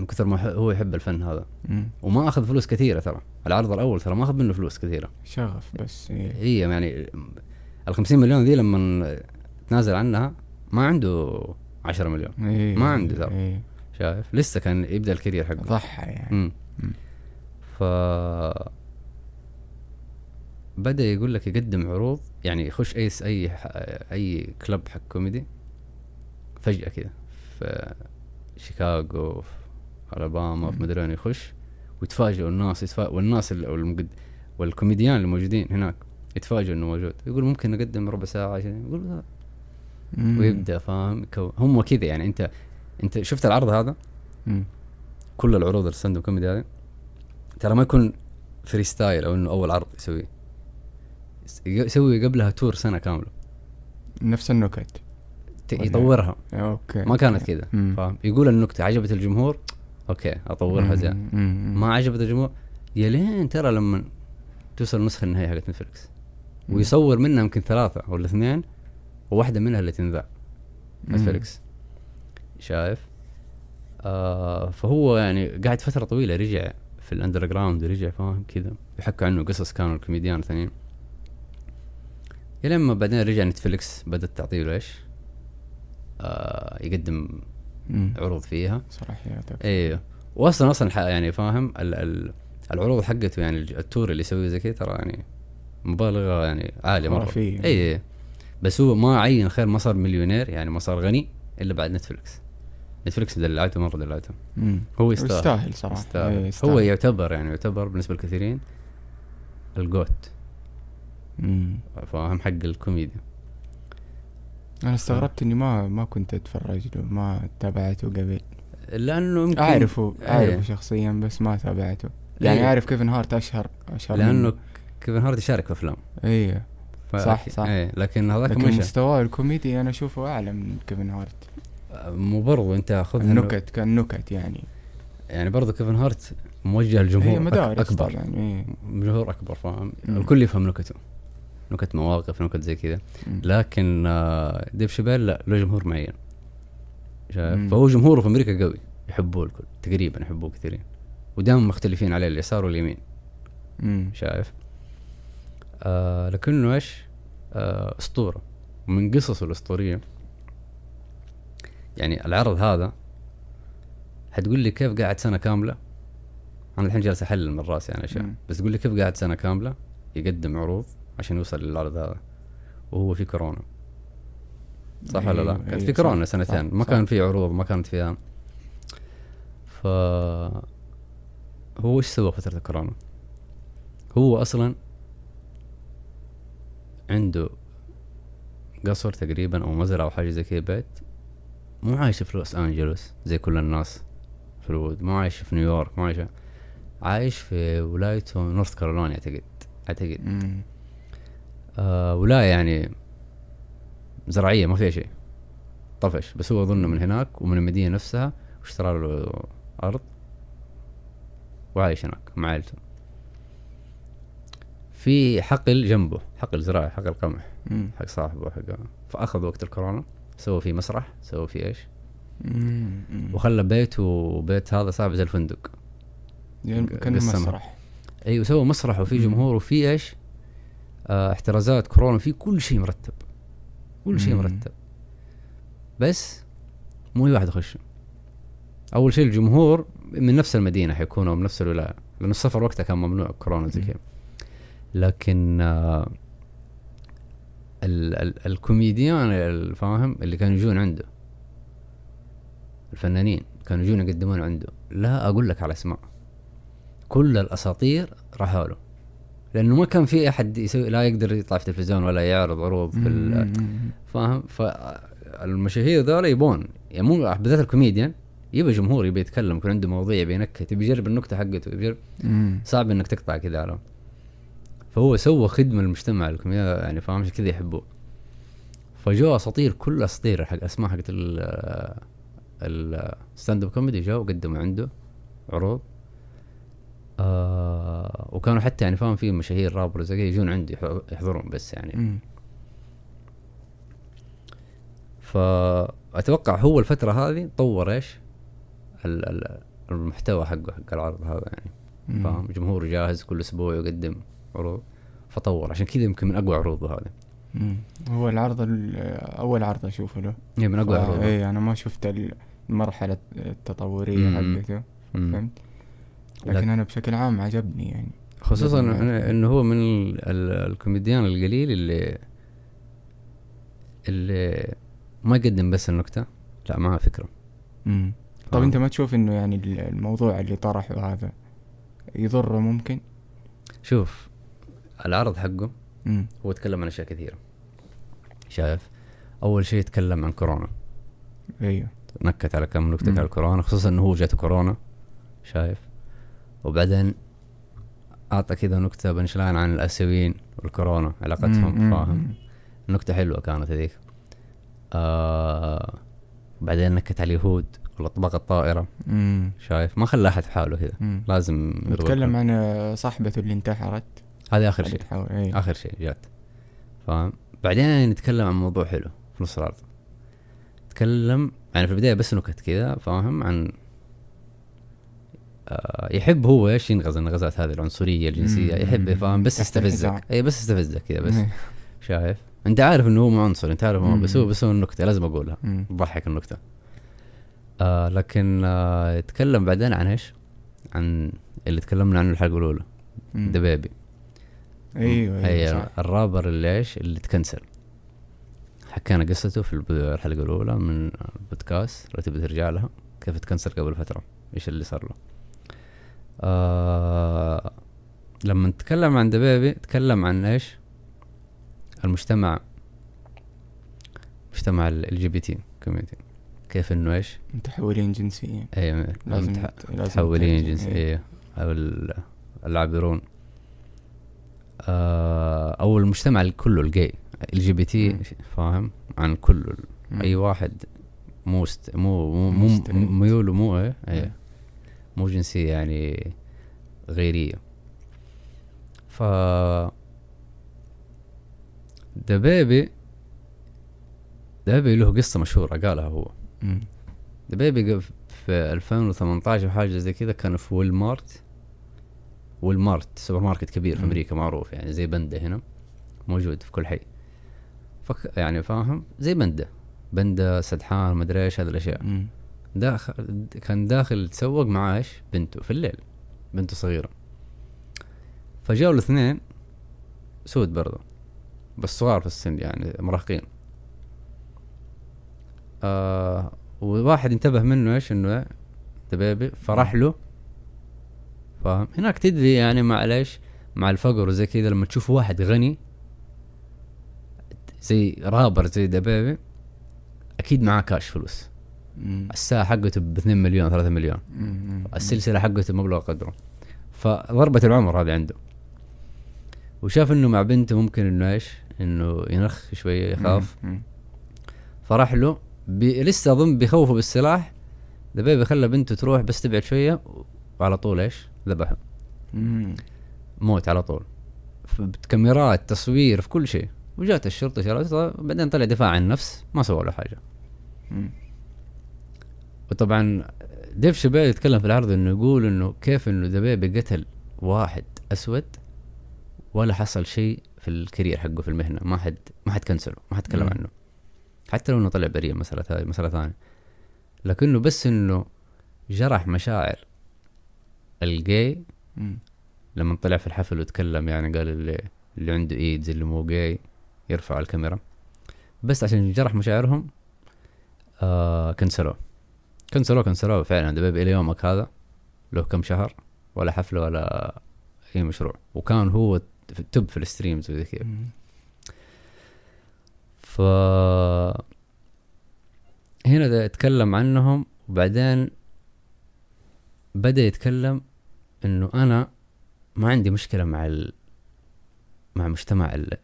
من كثر ما هو يحب الفن هذا مم. وما أخذ فلوس كثيرة ترى العرض الأول ترى ما أخذ منه فلوس كثيرة شغف بس إيه. هي يعني ال 50 مليون ذي لما تنازل عنها ما عنده 10 مليون إيه. ما عندي ترى. إيه. شايف لسه كان يبدأ الكارير حقه ضحى يعني امم مم. ف بدأ يقول لك يقدم عروض يعني يخش أي أي أي club حق كوميدي فجأة كذا في شيكاغو في ألاباما في. مدري وين يخش ويتفاجئوا الناس يتفاجئوا والناس والمقد... والكوميديان اللي موجودين هناك يتفاجئوا إنه موجود. يقول ممكن نقدم ربع ساعة عشان يقول لا. ويبدأ فاهم؟ هم كذا يعني. أنت أنت شفت العرض هذا؟ مم. كل العروض ال stand-up comedy هذه؟ ترى ما يكون freestyle أو إنه أول عرض يسويه. يس- يسوي قبلها tour سنة كاملة. نفس النكت. يطورها. okay. ما كانت كذا. فاهم؟ يقول النكتة عجبت الجمهور؟ okay أطورها زين. ما عجبت الجمهور يا لين ترى لما توصل النسخة النهائية حقت نتفلكس. ويصور منها يمكن ثلاثة ولا اثنين وواحدة منها اللي تنذاع. نتفلكس شايف آه فهو يعني قاعد فترة طويلة رجع في ال underground ورجع فاهم كذا يحكوا عنه قصص كانوا الكوميديان ثانيين يا لما بعدين رجع نتفلكس بدأت تعطي له إيش آه يقدم. عروض فيها. صلاحياتك. أيوه واصلا أصلا يعني فاهم ال ال العروض حقته يعني ال tour اللي يسويه زي كذا ترى يعني مبالغة يعني عالية مرة. اي اي بس هو ما عين خير ما صار مليونير يعني ما صار غني إلا بعد نتفلكس نتفلكس دلعته مرة دلعته مم. هو يستاهل. يستاهل صراحة. يستاهل. إيه، يستاهل. هو يعتبر يعني يعتبر بالنسبة للكثيرين ال GOAT. فاهم حق الكوميديا. أنا استغربت إني ما ما كنت أتفرج له ما تابعته قبل. لأنه يمكن اعرفه إيه. أعرفه شخصيا بس ما تابعته. يعني إيه. أعرف كيفن هارت اشهر أشهر لأنه. كيفن هارت يشارك في أفلام. ف- صح، صح. إيه. لكن هذاك لكن مستواه الكوميدي أنا أشوفه أعلى من كيفن هارت. مو برضو أنت خذ النكت كان نكت يعني. يعني برضو كيفن هارت موجه لجمهور هي أك- مدارس أكبر. طبعا إيه. جمهور أكبر فاهم. الكل يفهم نكته. نكت مواقف نكت زي كذا. لكن آه، ديف شابيل لا له جمهور معين. فهو جمهوره في أمريكا قوي يحبوه الكل تقريبا يحبوه كثيرين. ودائما مختلفين عليه اليسار واليمين. شايف؟ آه لكنه إيش؟ آه أسطورة. ومن قصصه الأسطورية يعني العرض هذا حتقول لي كيف قاعد سنة كاملة؟ أنا الحين جالس أحلل من رأسي يعني اشياء. بس قول لي كيف قاعد سنة كاملة؟ يقدم عروض. عشان يوصل للعرض هذا. وهو في كورونا. صح ولا لا؟ أيوة، كانت في صح، كورونا سنتين. صح، ما. كان في عروض ما كانت فيها. ف هو إيش سوى فترة الكورونا؟ هو أصلا عنده قصر تقريبا أو مزرعة أو حاجة زي كذا بيت. مو عايش في لوس أنجلوس زي كل الناس في الود مو عايش في نيويورك مو عايش عايش في ولايته نورث كارولينا أعتقد. أعتقد. آه ولاية يعني زراعية ما فيها شيء طفش بس هو اظن من هناك ومن المدينة نفسها واشترى له أرض وعايش هناك مع عائلته في حقل جنبه حقل زراعي حقل قمح مم. حق صاحبه حق فأخذ وقت الكورونا سوى فيه مسرح سوى فيه إيش مم. وخلى بيته وبيت هذا صاحب زي الفندق يعني كان. مسرح أيوه سوى مسرح وفي. جمهور وفي إيش احترازات كورونا في كل شيء مرتب. كل شيء. مرتب. بس مو اي واحد يخش. أول شيء الجمهور من نفس المدينة حيكونوا من نفس الولاية لأنه السفر وقتها كان ممنوع كورونا زي. كذا. لكن آه ال ال الكوميديان الفاهم اللي كانوا يجون عنده. الفنانين كانوا يجون يقدمون عنده. لا أقول لك على أسماء. كل الأساطير راحوا له. لأنه ما كان في أحد يسوي لا يقدر يطلع في التلفزيون ولا يعرض عروض في. فاهم؟ فالمشاهير ذولا يبون. يعني مو بالذات الكوميديان. يبي جمهور يبي يتكلم يكون عنده مواضيع يبي ينكت يبي يجرب النكتة حقته يبي. صعب إنك تقطع كذا على فهو سوى خدمة للمجتمع الكوميديا يعني فاهم؟ كذا يحبوه. فجو أساطير كل أساطير حق أسماء حقت ال ال stand-up comedy جو قدموا عنده عروض. آه وكانوا حتى يعني فاهم في مشاهير rappers زي يجون عندي يح- يحضرون بس يعني مم. فأتوقع هو الفترة هذه طور إيش ال- ال- المحتوى حقه حق العرض هذا يعني. فاهم جمهور جاهز كل أسبوع يقدم عروض فطور عشان كذا يمكن من أقوى عروضه هذا مم. هو العرض ال- أول عرض أشوفه له هي من أقوى عروضه إيه أنا ما شفت ال- المرحلة التطورية مم. حقته. فهمت لكن أنا بشكل عام عجبني يعني. خصوصا انه هو من ال- ال- الكوميديان القليل اللي اللي ما يقدم بس النكتة لا معاه فكرة. مم. طب آه. أنت ما تشوف إنه يعني ال- الموضوع اللي طرحه هذا يضره ممكن؟ شوف العرض حقه مم. هو تكلم عن أشياء كثيرة. شايف؟ أول شيء يتكلم عن كورونا. أيوه. نكت على كم نكتة. على الكورونا خصوصا إنه هو جاته كورونا. شايف؟ وبعدين أعطى كذا نكتة بنشلاين عن الأسيويين والكورونا علاقتهم. فاهم. نكتة حلوة كانت هذيك آه بعدين نكت على اليهود والأطباق الطائرة مم. شايف ما خلى أحد في حاله كذا. لازم نتكلم. عن صاحبته اللي انتحرت هذا آخر شيء إيه. آخر شيء جات فاهم بعدين نتكلم عن موضوع حلو في نص العرض تكلم يعني في البداية بس نكت كذا فاهم عن يحب هو إيش ينغز النغزات هذه العنصرية الجنسية. يحب فاهم بس يستفزك. اي بس يستفزك كذا بس شايف أنت عارف إنه هو مو عنصر أنت عارف. بس هو بس هو النكتة لازم أقولها. تضحك النكتة آه لكن آه يتكلم بعدين عن إيش؟ عن اللي تكلمنا عنه الحلقة الأولى مم. دبابي أيوه أيوه. الرابر اللي إيش اللي تكنسل حكينا قصته في الحلقة الأولى من البودكاست لو تبي ترجع لها كيف تكنسل قبل فترة إيش اللي صار له آه لما نتكلم عن دبابي تكلم عن إيش المجتمع مجتمع ال LGBT community كيف إنه إيش متحولين جنسيا اي لازم متحولين تترجم. جنسية أو ال- العابرون آه، أو المجتمع كله ال gay ال LGBT. فاهم عن كله. أي واحد مو است... مو مو مو. ميوله مو إيه. إيه مو جنسية يعني غيرية ف DaBaby DaBaby له قصة مشهورة قالها هو. DaBaby قف- في 2018 أو حاجة زي كذا كان في وول مارت وول مارت سوبر ماركت كبير في. أمريكا معروف يعني زي بندا هنا موجود في كل حي فك يعني فاهم زي بندا بندا سدحان مدري إيش هذه الأشياء. داخل كان داخل يتسوق مع إيش؟ بنته في الليل. بنته صغيرة. فجاوا الاثنين سود برضه بس صغار في السن يعني مراهقين. آه وواحد انتبه منه إيش؟ إنه؟ دبيبي فراح له. فاهم؟ هناك تدري يعني مع ليش مع الفقر وزي كذا لما تشوف واحد غني زي رابر زي دبيبي أكيد معاه كاش فلوس. مم. الساعة حقته ب 2 مليون 3 مليون. مم. السلسلة حقته مبلغ قدره. فضربة العمر هذه عنده. وشاف إنه مع بنته ممكن إنه إيش؟ إنه ينخ شوية يخاف. فراح له بي لسه أظن بيخوفه بالسلاح. دبيبي خلى بنته تروح بس تبعد شوية وعلى طول إيش؟ ذبحه. موت على طول. كاميرات تصوير في كل شيء. وجات الشرطة شرطة بعدين طلع دفاع عن النفس ما سووا له حاجة. مم. وطبعا ديف شبيل يتكلم في العرض إنه يقول إنه كيف إنه دبيبي قتل واحد أسود ولا حصل شيء في الكارير حقه في المهنة. ما حد ما حد كنسله ما حد تكلم. عنه. حتى لو إنه طلع بريء مسألة هذه مسألة ثانية. لكنه بس إنه جرح مشاعر الجاي. لما طلع في الحفل وتكلم يعني قال اللي اللي عنده إيدز اللي مو جاي يرفع الكاميرا. بس عشان جرح مشاعرهم آه cancel وه. cancel وه cancel وه فعلا. DaBaby إلى يومك هذا له كم شهر؟ ولا حفلة ولا أي مشروع. وكان هو في ال top في ال streams وزي كذا. ف هنا ده يتكلم عنهم وبعدين بدأ يتكلم إنه أنا ما عندي مشكلة مع ال... مع مجتمع ال...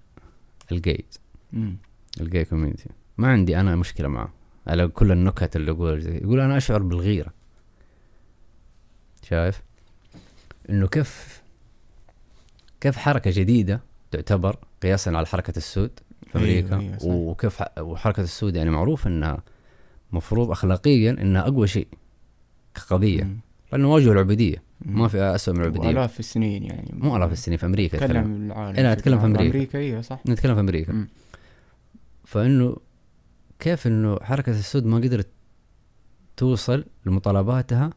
ال gays. ال gay community ما عندي أنا مشكلة معه. على كل النكت اللي يقول يقول أنا أشعر بالغيرة شايف إنه كيف كيف حركة جديدة تعتبر قياسا على حركة السود في أيوة، أمريكا أيوة، صح. وكيف وحركة السود يعني معروف إنها مفروض اخلاقيا إنها أقوى شيء كقضية. لأنه واجهوا العبوديه. ما في اسوء من العبوديه آلاف السنين يعني مو آلاف السنين في أمريكا تكلم نتكلم العالم إيه، لا، أتكلم في. أمريكا. أمريكا أيوة صح نتكلم في أمريكا. فإنه كيف إنه حركة السود ما قدرت توصل لمطالباتها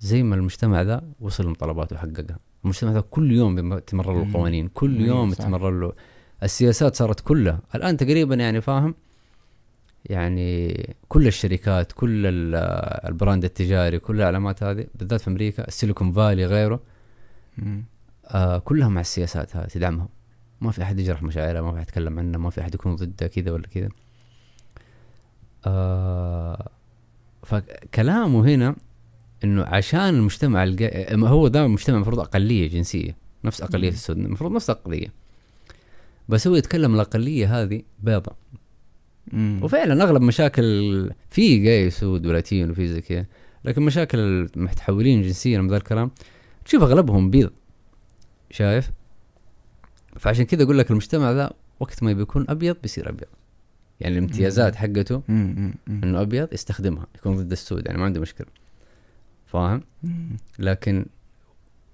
زي ما المجتمع ذا وصل لمطالباته وحققها المجتمع ذا كل يوم تمرر له. القوانين كل أيوة، يوم. تمرر له السياسات صارت كلها الآن تقريبا يعني فاهم يعني كل الشركات كل ال- ال brand التجاري كل الاعلامات هذه بالذات في أمريكا السيليكون فالي غيره. آه كلها مع السياسات هذه تدعمها ما في أحد يجرح مشاعرها ما في أحد يتكلم عنها ما في أحد يكون ضدها كذا ولا كذا آه فكلامه هنا إنه عشان المجتمع الجاي هو ده مجتمع المفروض أقلية جنسية نفس أقلية مم. السود المفروض نفس الاقليه بس هو يتكلم الأقلية هذه بيضة. مم. وفعلا أغلب مشاكل في جاي سود ولاتين وفي زي كذا لكن مشاكل المتحولين جنسيا من ذا الكلام تشوف أغلبهم بيض. شايف؟ فعشان كذا أقول لك المجتمع ذا وقت ما بيكون أبيض بيصير أبيض. يعني الامتيازات حقته. إنه أبيض يستخدمها يكون ضد السود يعني ما عنده مشكلة. فاهم. لكن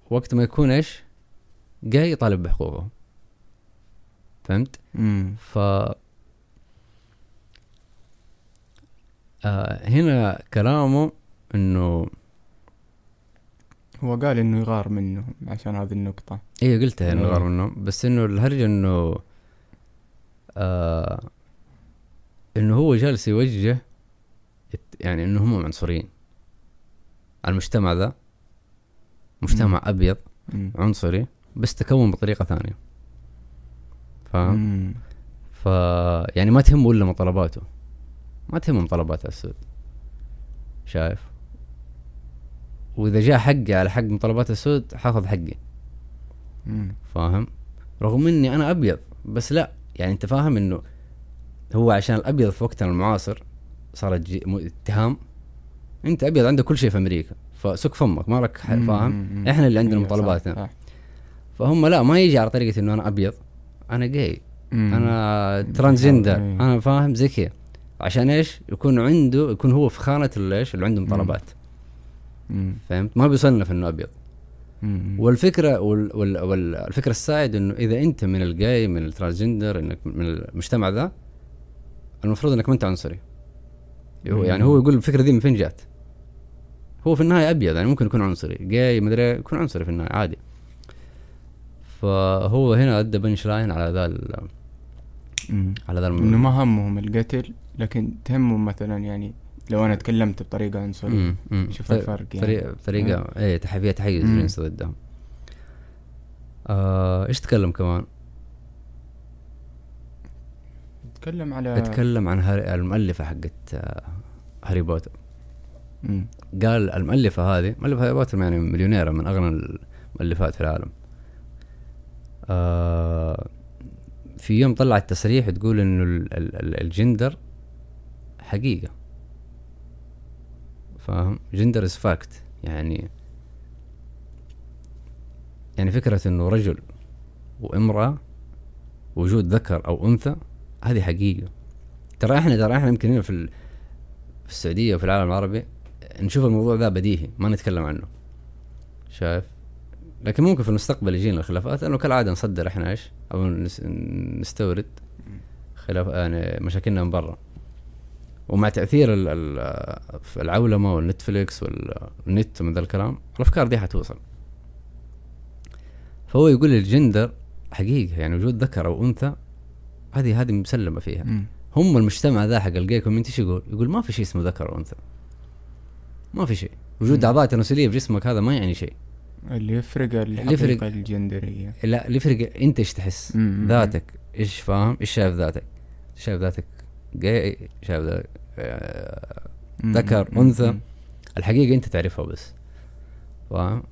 وقت ما يكون إيش؟ جاي يطالب بحقوقه. فهمت. ف آه هنا كلامه إنه هو قال إنه يغار منه عشان هذه النقطة. إيه قلتها إنه إيه. غار منه بس إنه الهرجه إنه آه إنه هو جالس يوجه يعني إنه هم عنصريين. المجتمع ذا مجتمع أبيض مم. عنصري بس تكون بطريقة ثانية. فاهم مم. ف يعني ما تهمه إلا مطالباته. ما تهمه مطالبات السود. شايف؟ وإذا جاء حقي على حق مطالبات السود حاخذ حقي. مم. فاهم؟ رغم إني أنا أبيض بس لا. يعني أنت فاهم إنه هو عشان الأبيض في وقتنا المعاصر صارت جي- م- اتهام أنت أبيض عندك كل شيء في أمريكا فسك فمك ما لك. فاهم. إحنا اللي عندنا أيوة، مطالباتنا. فهم لا ما يجي على طريقة إنه أنا أبيض أنا gay. أنا transgender أيوة. أنا فاهم زي كذا عشان إيش يكون عنده يكون هو في خانة إيش اللي عنده مطالبات. فهمت ما بيصنف إنه أبيض. والفكرة وال وال والفكرة السائد إنه إذا أنت من ال gay من ال transgender إنك من المجتمع ذا المفروض إنك ما أنت عنصري هو يعني. هو يقول الفكرة دي من فين جات هو في النهاية أبيض يعني ممكن يكون عنصري جاي مدري يكون عنصري في النهاية عادي فهو هنا أدى punchline على ذا. على ذا إنه ما همهم القتل لكن تهمهم مثلا يعني لو أنا تكلمت مم، مم. شوف الفرق يعني. طريقة إيه تحفية تحيز مم. جنسي ضدهم آه إيش تكلم كمان؟ تكلم على اتكلم عن هاري المؤلفة حقت آه، هاري بوتر. مم. قال المؤلفة هذه مؤلفة هاري بوتر يعني مليونيرة من أغنى المؤلفات في العالم. آه في يوم طلعت تصريح تقول إنه ال- ال- ال- الجندر حقيقة. فاهم؟ gender is fact يعني يعني فكرة إنه رجل وامرأة وجود ذكر أو أنثى هذه حقيقة. ترى إحنا ترى إحنا يمكن هنا في في السعودية وفي العالم العربي نشوف الموضوع ذا بديهي ما نتكلم عنه. شايف؟ لكن ممكن في المستقبل يجينا الخلافات لأنه كالعادة نصدر إحنا إيش؟ أو نس- نستورد خلاف يعني مشاكلنا من برا. ومع تأثير العولمة والنتفليكس والنت ومن ذا الكلام الأفكار دي حتوصل. فهو يقول الجندر حقيقة يعني وجود ذكر أو أنثى هذه هذه مسلمة فيها مم. هم المجتمع ذا حق ال gay community إيش يقول؟ يقول ما في شيء اسمه ذكر وانثى ما في شيء وجود. اعضاء تناسليه في جسمك هذا ما يعني شيء اللي يفرق اللي يفرق- الجندرية لا اللي يفرق انت إيش تحس مم. ذاتك إيش فاهم إيش شايف ذاتك شايف ذاتك جاي شايف ذاتك آه،. ذكر،. مم. الحقيقة انت تعرفها بس فاهم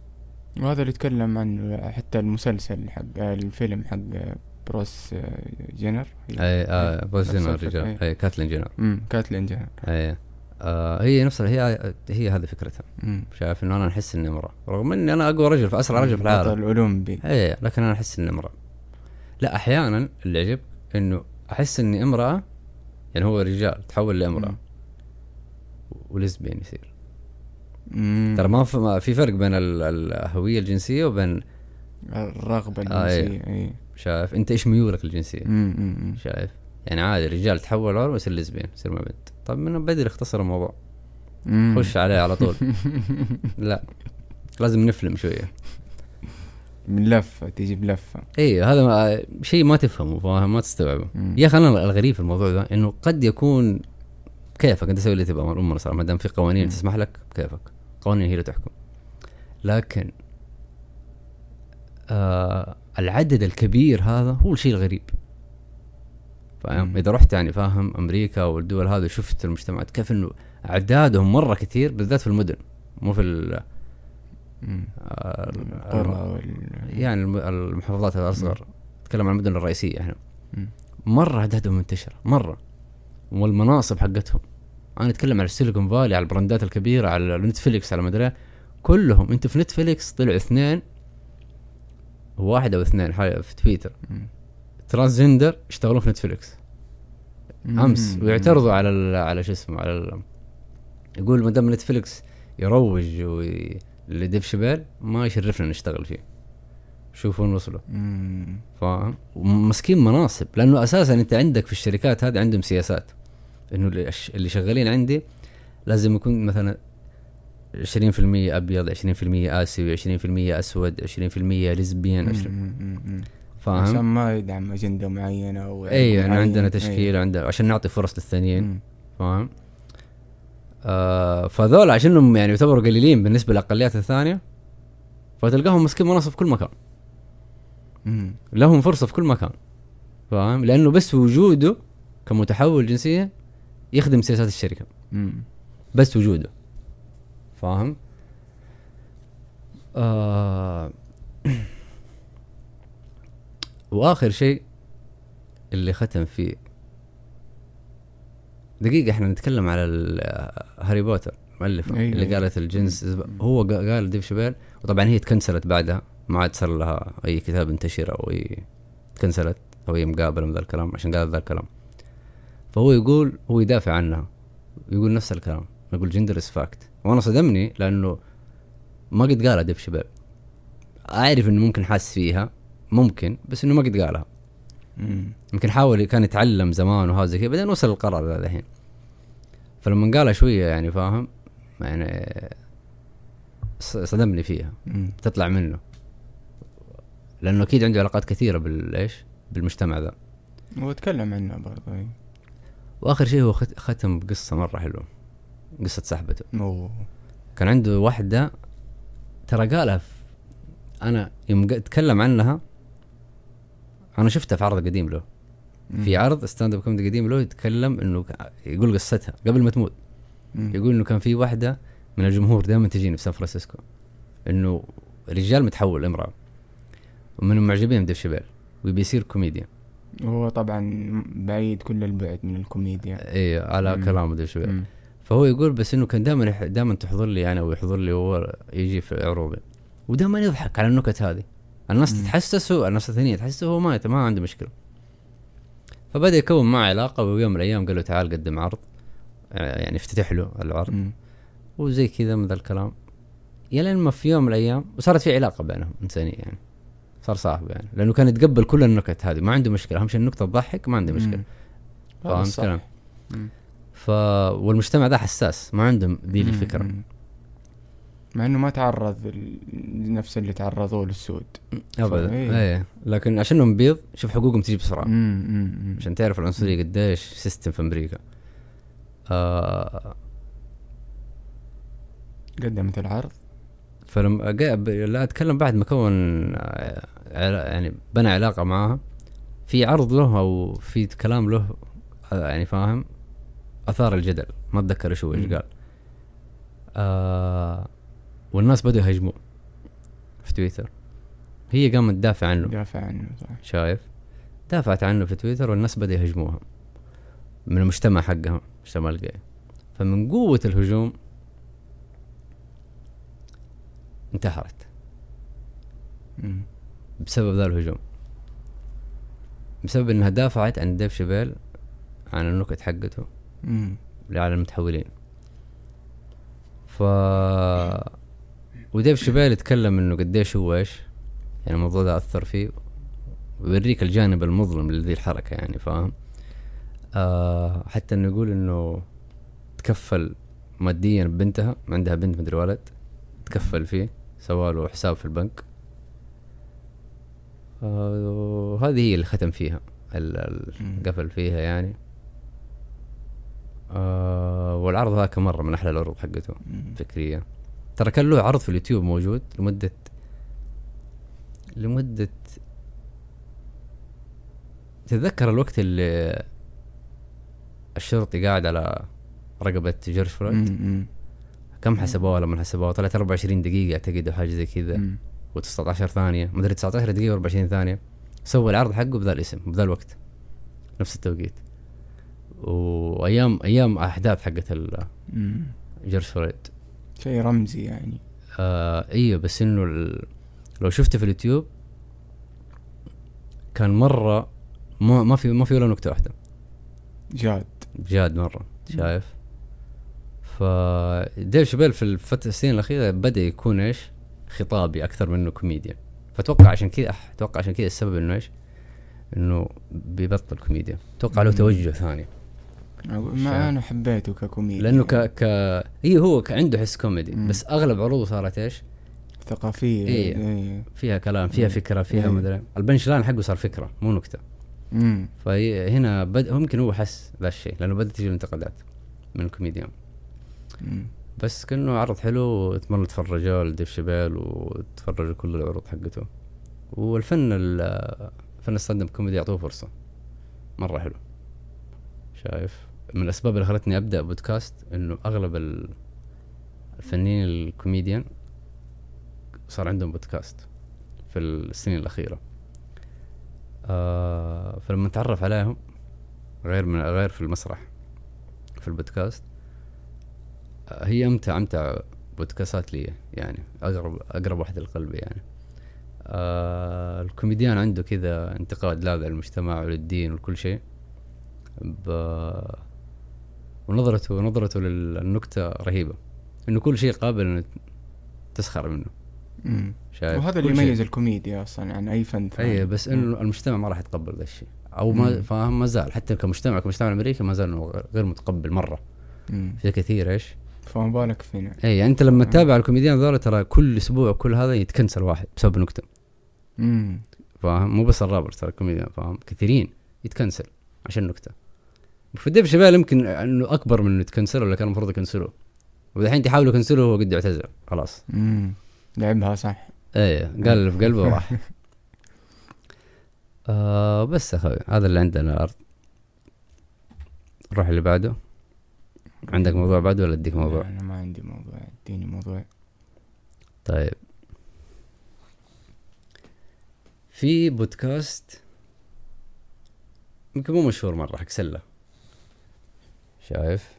وهذا اللي يتكلم عنه حتى المسلسل حق الفيلم حق بروس آه، جينر. أي آه نفس جينر. رجال. أي كاتلين جينر. امم كاتلين جينر. أي آه هي نفس هي هي هذه فكرتها. شايف إنه أنا أحس إني امراه رغم إني أنا أقوى رجل في أسرع رجل في العالم. بطل اولمبي إيه لكن أنا أحس إني امراه لا أحيانا اللي يعجب إنه أحس إني امرأة يعني هو رجال تحول لامرأة. ولزبين يصير. ترى ما في- فرق بين ال- الهوية الجنسية وبين الرغبة آه، إيه. الجنسية اي شايف؟ انت إيش ميولك الجنسية؟ شايف؟ يعني عادي رجال تحول عروه يصير لزبين يصير مع بنت طب من بدري اختصر الموضوع. خش عليه على طول. [laughs] لا. لازم نفلم شوية. من لفة تيجي بلفة اي هذا ما شيء ما تفهمه فاهم؟ ما تستوعبه. يا أخي أنا الغريب في الموضوع ده إنه قد يكون كيفك أنت تسوي اللي تبغى أمر صار ما دام في قوانين مم. تسمح لك كيفك قوانين هي اللي تحكم. لكن آه العدد الكبير هذا هو الشيء الغريب فاهم. إذا رحت يعني فاهم أمريكا والدول هذه شفت المجتمعات كيف إنه أعدادهم مرة كثير بالذات في المدن مو في ال-. آه، وال يعني الم- المحافظات الأصغر أتكلم عن المدن الرئيسية إحنا مم. مرة أعدادهم منتشرة مرة والمناصب حقتهم أنا أتكلم على السيليكون فالي على البراندات الكبيرة على نتفليكس على مدري إيه. كلهم أنت في نتفليكس طلعوا اثنين واحد أو اثنين حاجة في تويتر. transgender يشتغلون في نتفليكس. أمس. ويعترضوا على ال على شو اسمه على ال يقول ما دام نتفليكس يروج وي- لديف شبيل ما يشرفنا نشتغل فيه. شوفوا وين وصلوا. فاهم؟ ومسكين مناصب لأنه أساسا أنت عندك في الشركات هذه عندهم سياسات. إنه اللي شغالين عندي لازم يكون مثلا 20% أبيض 20% آسيوي 20% أسود 20% لزبيان 20 مم. مم. مم. عشان فاهم ما يدعم أجندة معينة أو اي معين. عندنا إيه. تشكيل وعندنا عشان نعطي فرص للثانيين. فاهم آه فذول عشانهم يعني يعتبروا قليلين بالنسبة للأقليات الثانية فتلقاهم ماسكين مناصب في كل مكان مم. لهم فرصة في كل مكان فاهم لأنه بس وجوده كمتحول جنسيا يخدم سياسات الشركة مم. بس وجوده فاهم؟ آه. وآخر شيء اللي ختم فيه. دقيقة إحنا نتكلم على ال- هاري بوتر مؤلفة أيوة، اللي أيوة. قالت الجنس. هو قا- قال ديف شابيل وطبعا هي تكنسلت بعدها. ما عاد صار لها أي كتاب انتشر أو أي تكنسلت أو أي مقابلة من ذا الكلام عشان قالت ذا الكلام. فهو يقول هو يدافع عنها. يقول نفس الكلام. يقول gender is fact وأنا صدمني لأنه ما قد قالها ديف شابيل. اعرف إنه ممكن حاس فيها ممكن بس إنه ما قد قالها. يمكن حاول كان يتعلم زمان وهذا زي كذا بعدين وصل القرار ذا الحين. فلما قالها شوية يعني فاهم؟ يعني صدمني فيها. مم. تطلع منه. لأنه أكيد عنده علاقات كثيرة بالايش بالمجتمع ذا. هو تكلم عنه برضه. وآخر شيء هو خت- ختم بقصة مرة حلوة. قصة سحبته أوه. كان عنده واحدة ترى قالها أنا يوم ق- تكلم عنها أنا شفتها في عرض قديم له. مم. في عرض stand-up comedy قديم له يتكلم إنه ك- يقول قصتها قبل ما تموت. مم. يقول إنه كان في واحدة من الجمهور دائما تجيني في سان فرانسيسكو. إنه رجال متحول امرأة. ومنهم معجبين بديف شابيل ويبي يصير كوميديان. هو طبعا بعيد كل البعد من الكوميديا. اي على مم. كلام ديف شابيل. فهو يقول بس إنه كان دائما دائما تحضر لي أنا ويحضر لي وهو يجي في عروضي ودائما يضحك على النكت هذه. الناس مم. تتحسسه الناس الثانية تحسسه هو ما ما عنده مشكلة. فبدأ يكون معه علاقة ويوم من الأيام قال له تعال قدم عرض آه، يعني افتتح له العرض. مم. وزي كذا من ذا الكلام إلين ما في يوم من الأيام وصارت في علاقة بينهم إنسانية يعني. صار صاحب يعني. لأنه كان يتقبل كل النكت هذه. ما عنده مشكلة. اهم شيء النكتة تضحك ما عنده مشكلة. مم. هذا ف والمجتمع ده حساس ما عندهم ذي. الفكرة. مع إنه ما تعرض ال- نفس اللي تعرضوه للسود ابدا إيه. إيه لكن عشانهم بيض شوف حقوقهم تجي بسرعة مم. مم. مم. عشان تعرف العنصرية قديش سيستم في أمريكا آه قدمت العرض فلما لا أتكلم بعد ما كون آه، يعني بنى علاقة معاها في عرض له أو في كلام له آه، يعني فاهم آثار الجدل ما أتذكر هو إيش. قال. آه والناس بدوا يهاجموه في تويتر. هي قامت تدافع عنه. دافع عنه صح. شايف؟ دافعت عنه في تويتر والناس بدأ يهجموها من المجتمع حقها مجتمع الجاي فمن قوة الهجوم انتحرت. مم. بسبب ذا الهجوم. بسبب إنها دافعت عن ديف شبيل عن النكت حقته. على المتحولين. ف وديف شبيل يتكلم إنه قديش هو إيش؟ يعني الموضوع ده أثر فيه. ويوريك الجانب المظلم لذي الحركة يعني فاهم؟ آه حتى إنه يقول إنه تكفل ماديا ببنتها عندها بنت مدري ولد تكفل فيه سوى له حساب في البنك. آه وهذه هي اللي ختم فيها. قفل فيها يعني. آه والعرض ذاك مرة من أحلى العروض حقته مم. فكرية. ترى كان له عرض في اليوتيوب موجود لمدة لمدة تتذكر الوقت اللي الشرطي قاعد على رقبة جورج فلويد. كم حسبوها لما حسبوها؟ طلعت 24 دقيقة أعتقد أو حاجة زي كذا. مم. و19 ثانية. مدري 19 دقيقة و24 ثانية. سوى العرض حقه بذا الاسم بذا الوقت. نفس التوقيت. وايام أيام أحداث حقت ال-. جورج فلويد. شيء رمزي يعني. آه أيوه بس إنه ال... لو شفته في اليوتيوب كان مرة ما ما في ما في ولا نكتة واحدة. جاد. بجاد مرة شايف؟ فديف شابيل في الفترة السنين الأخيرة بدأ يكون إيش؟ خطابي أكثر منه كوميديا فأتوقع عشان كذا أتوقع عشان كذا السبب إنه إيش؟ إنه بيبطل كوميديا. أتوقع له. توجه ثاني. ما أنا حبيته ككوميدي لأنه ك ك إيه هو عنده حس كوميدي مم. بس أغلب عروضه صارت إيش ثقافية إيه. إيه. فيها كلام فيها مم. فكرة فيها إيه. مدري ال punchline حقه صار فكرة مو نكتة مم. فهنا بد... ممكن هو حس ذا الشيء لأنه بدأت تجي الانتقادات من الكوميديان. بس كأنه عرض حلو واتمنى تفرجوا لديف شابيل وتفرجوا كل العروض حقته والفن ال- فن ال stand-up comedy يعطوه فرصة مرة حلو شايف من الأسباب اللي خلتني أبدأ بودكاست إنه أغلب ال- الفنانين الكوميديان صار عندهم بودكاست في السنين الأخيرة. آه فلما نتعرف عليهم غير من غير في المسرح في البودكاست آه هي امتع أمتع بودكاستات لي يعني اقرب أقرب واحدة لقلبي يعني. آه الكوميديان عنده كذا انتقاد لاذع للمجتمع وللدين ولكل شيء. ب ونظرته نظرته للنكتة رهيبة. إنه كل شيء قابل انه تسخر منه. مم. شايف؟ وهذا اللي. يميز الكوميديا أصلا عن أي فن ثاني. اي بس إنه المجتمع ما راح يتقبل ذا الشيء. أو ما. فاهم ما زال. حتى كمجتمع كمجتمع الامريكي ما زال غير متقبل مرة. مم. في كثير إيش؟ فما بالك فينا. اي يعني أنت لما. تتابع الكوميديان ذولا ترى كل أسبوع كل هذا يت cancel واحد بسبب نكتة. مم. فاهم؟ مو بس الرابر ترى الكوميديان فاهم؟ كثيرين يتكنسل عشان نكتة. في ديف شبال يمكن إنه أكبر من يتكنسل ولا كان المفروض يكنسلوه ودحين تحاولوا يكنسلوه وهو قد اعتذر خلاص. مم. لعبها صح. إيه قال اللي في قلبه وراح [laughs] آه بس يا أخوي هذا اللي عندنا. الأرض نروح اللي بعده. عندك موضوع بعده ولا أديك موضوع؟ أنا ما عندي موضوع. اديني موضوع. طيب. في بودكاست يمكن مو مشهور مرة حق سلة. شايف؟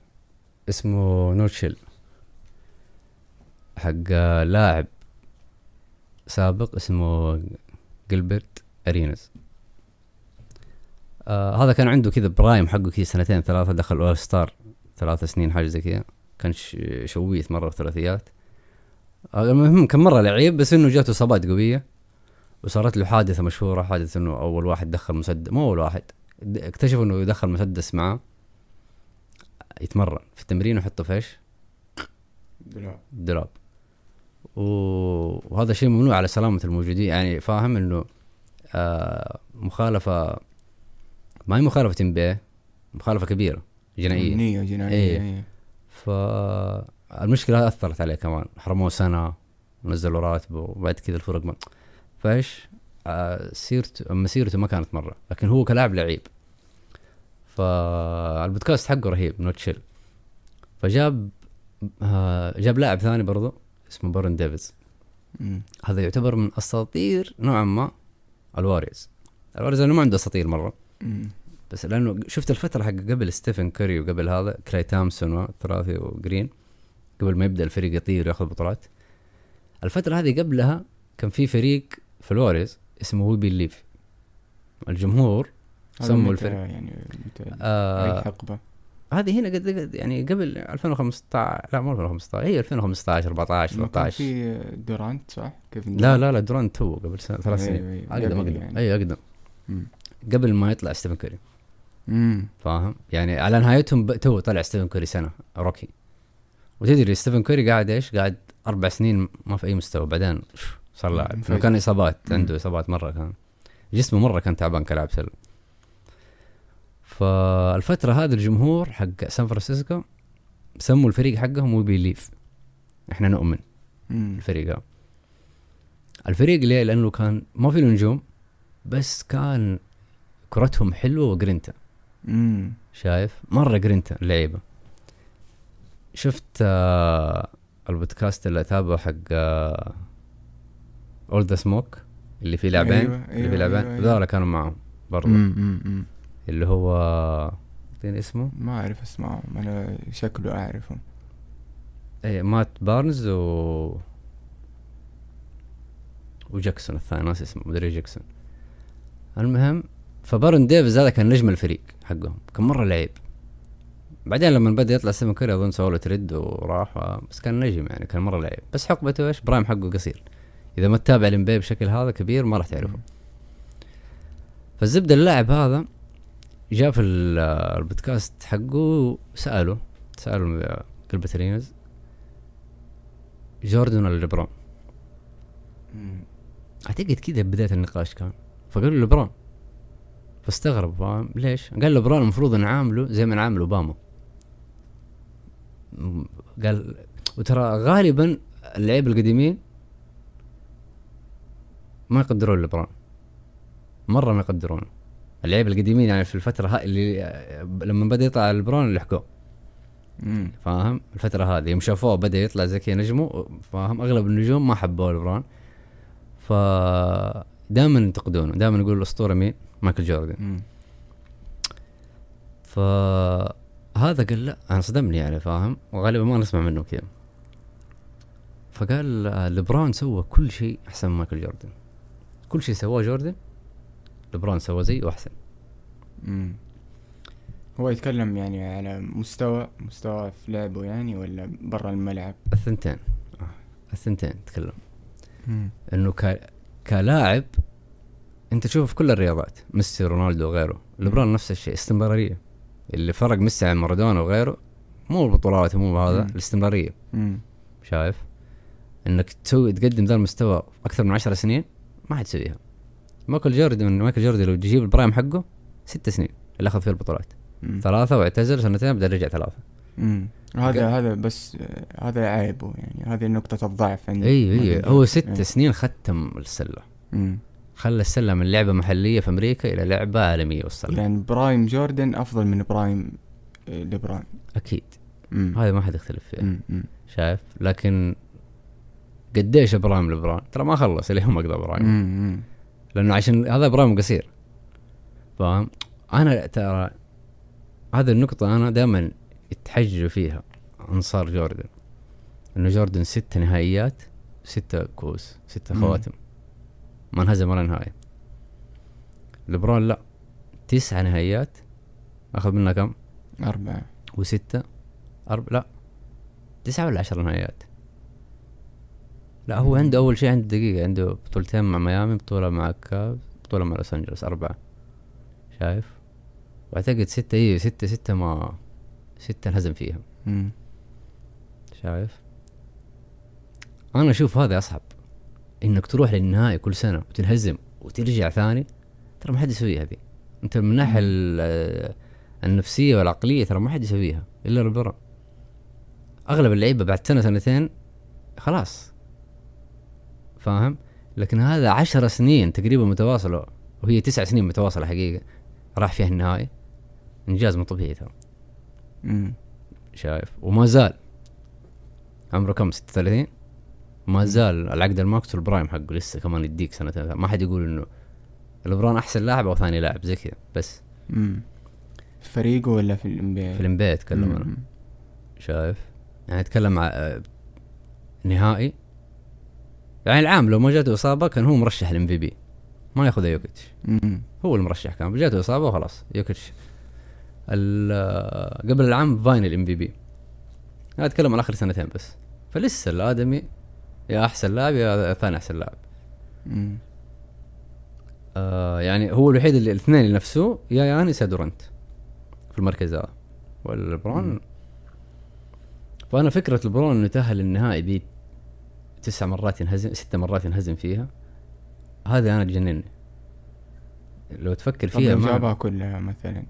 اسمه No Chill حق لاعب سابق اسمه جيلبرت أريناس. آه هذا كان عنده كذا prime حقه كذا سنتين ثلاثة دخل All-Star ثلاث سنين حاجة زي كذا. كان ش- شويت مرة ثلاثيات آه، المهم كان مرة لعيب بس إنه جاته إصابات قوية وصارت له حادثة مشهورة حادثة إنه أول واحد دخل مسدس مو أول واحد اكتشفوا إنه يدخل مسدس معاه. يتمرن في التمرين ويحطه في إيش؟ الدولاب و- وهذا شيء ممنوع على سلامة الموجودين. يعني فاهم إنه آه مخالفة ما هي مخالفة ام مخالفة كبيرة جنائية. نية جنائية إيه. إيه. فالمشكلة أثرت عليه كمان. حرموه سنة ونزلوا راتبه وبعد كذا الفرق ما فإيش؟ آه سيرته مسيرته ما كانت مرة لكن هو كلاعب لعيب. فالبودكاست حقه رهيب No Chill فجاب آه جاب لاعب ثاني برضو اسمه بارون ديفيس مم. هذا يعتبر من أساطير نوعا ما ال Warriors. ال Warriors لأنه ما عنده أساطير مرة. مم. بس لأنه شفت الفترة حق قبل ستيفن كوري وقبل هذا كلاي تامسون والثلاثي وجرين قبل ما يبدأ الفريق يطير ويأخذ بطولات. الفترة هذه قبلها كان في فريق في ال Warriors اسمه We Believe الجمهور سموا متى الفريق يعني متى أي آه حقبة. هذه هنا قد قد- يعني قبل 2015 لا مو 2015 هي 2015 14 ما كان 13 في دورانت صح؟ كيفن لا لا لا دورانت تو قبل سنة ثلاث أيوة، سنين. أيوة، أقدم أقدم. يعني. أي أقدم. قبل ما يطلع ستيفن كوري. فاهم؟ يعني على نهايتهم ب- تو طلع ستيفن كوري سنة rookie. وتدري ستيفن كوري قاعد إيش؟ قاعد أربع سنين ما في أي مستوى. بعدين صار لاعب. كان إصابات. عنده إصابات مرة كان. جسمه مرة كان تعبان كلاعب سله فالفترة هذه الجمهور حق سان فرانسيسكو سموا الفريق حقهم We Believe إحنا نؤمن مم. الفريق هذا الفريق ليه؟ لأنه كان ما في نجوم بس كان كرتهم حلوة وجرينتا مم. شايف مرة جرينتا اللعيبة شفت آه البودكاست اللي أتابعه حق All the Smoke اللي فيه لاعبين أيوة، اللي أيوة، فيه لاعبين أيوة، أيوة. كانوا معهم برضه. اللي هو اعطيني اسمه؟ ما أعرف أسمعه. أنا شكله أعرفه. اي مات بارنز و وجاكسون الثاني ناس اسمه مدري جاكسون. المهم فبارون ديفيس هذا كان نجم الفريق حقهم. كان مرة لعيب. بعدين لما بدأ يطلع ستيفن كوري أظن سووا له trade وراح بس كان نجم يعني كان مرة لعيب. بس حقبته إيش؟ prime حقه قصير. إذا ما تتابع ال NBA بشكل هذا كبير ما راح تعرفه. فالزبده اللاعب هذا جاء في ال- البودكاست حقه سأله سأله جيلبرت أريناس جوردن ولا ليبرون. أعتقد كذا بداية النقاش كان. فقالوا له ليبرون. فاستغرب فاهم؟ ليش؟ قال ليبرون المفروض نعامله زي ما نعامل أوباما. قال وترى غالبا اللعيبه القديمين ما يقدرون ليبرون. مرة ما يقدرونه اللعيبة القديمين يعني في الفترة هاي اللي لما بدأ يطلع حكوه. مم. فاهم؟ الفترة هذه يوم شافوه بدأ يطلع زي كذا نجمه فاهم؟ أغلب النجوم ما حبوا لبران ف دائما ينتقدونه دائما يقول الأسطورة مين؟ مايكل جوردن. فهذا قال لا أنا صدمني يعني فاهم؟ وغالبا ما نسمع منه كذا. فقال آه، لبران سوى كل شيء أحسن من مايكل جوردن. كل شيء سواه جوردن لبران سوى زيه وأحسن. مم. هو يتكلم يعني على مستوى مستوى في لعبه يعني ولا برا الملعب؟ الثنتين. آه، الثنتين تكلم. مم. إنه ك... كلاعب أنت تشوف في كل الرياضات ميسي رونالدو وغيره. ليبرون نفس الشيء استمرارية. اللي فرق ميسي عن مارادونا وغيره مو البطولات مو هذا. الاستمرارية. شايف؟ إنك تسوي تقدم ذا المستوى أكثر من عشر سنين ما حتسويها مايكل جوردن مايكل جوردن لو تجيب ال prime حقه ست سنين اللي أخذ فيه البطولات مم. ثلاثة واعتزل سنتين بعدين رجع ثلاثة مم. هذا هذا بس آه، هذا عيبه يعني هذه نقطة الضعف عندي اي اي مايكل هو. ست إيه. سنين ختم السلة مم. خلى السلة من لعبة محلية في أمريكا إلى لعبة عالمية وصلها يعني برايم جوردن أفضل من برايم آه، ليبرون أكيد مم. هذا ما حد يختلف فيها مم. مم. شايف لكن قديش إبراهيم لبران ترى ما خلص اليوم أقدر إبراهيم مم. لأنه عشان هذا إبراهيم قصير. فاهم؟ أنا ترى هذه النقطة أنا دائما يتحججوا فيها أنصار جوردن. إنه جوردن ست نهائيات ستة كوس ستة. خواتم. ما انهزم ولا نهائي. لبرون لا. تسعة نهائيات. أخذ منها كم؟ أربعة. وستة. أرب لا. تسعة ولا عشر نهائيات. لا هو عنده أول شيء عنده دقيقة عنده بطولتين مع ميامي بطولة مع كاب بطولة مع لوس أنجلوس أربعة. شايف؟ وأعتقد ستة إيه ستة ستة ما ستة انهزم فيها مم. شايف؟ أنا أشوف هذا أصعب إنك تروح للنهائي كل سنة وتنهزم وترجع ثاني ترى ما حد يسويها هذه أنت من الناحية ال- النفسية والعقلية ترى ما حد يسويها إلا ربنا. أغلب اللعيبة بعد سنة سنتين خلاص. فاهم؟ لكن هذا عشر سنين تقريبا متواصلة وهي تسع سنين متواصلة حقيقة. راح فيها النهائي إنجاز مو طبيعي ترى. شايف؟ وما زال. عمره كم؟ 36 ما زال العقد ال max وال prime حقه لسه كمان يديك سنتين ما حد يقول إنه لبرون أحسن لاعب أو ثاني لاعب زي كذا بس. مم. في فريقه ولا في ال NBA في ال NBA أتكلم أنا. شايف؟ يعني أتكلم آه، نهائي. يعني العام لو ما جاته إصابة كان هو مرشح ال MVP ما ياخذ يوكيتش. هو المرشح كان جاته إصابة وخلاص يوكيتش. قبل العام Finals MVP أنا أتكلم عن آخر سنتين بس. فلسه الآدمي يا أحسن لاعب يا ثاني أحسن لاعب. آه يعني هو الوحيد اللي الاثنين اللي يا يانس يا دورنت في المركز هذا والبرون مم. فأنا فكرة البرون إنه يتأهل للنهائي دي تسع مرات ينهزم ست مرات ينهزم فيها. هذا أنا تجنني لو تفكر فيها ما جابها كلها مثلا؟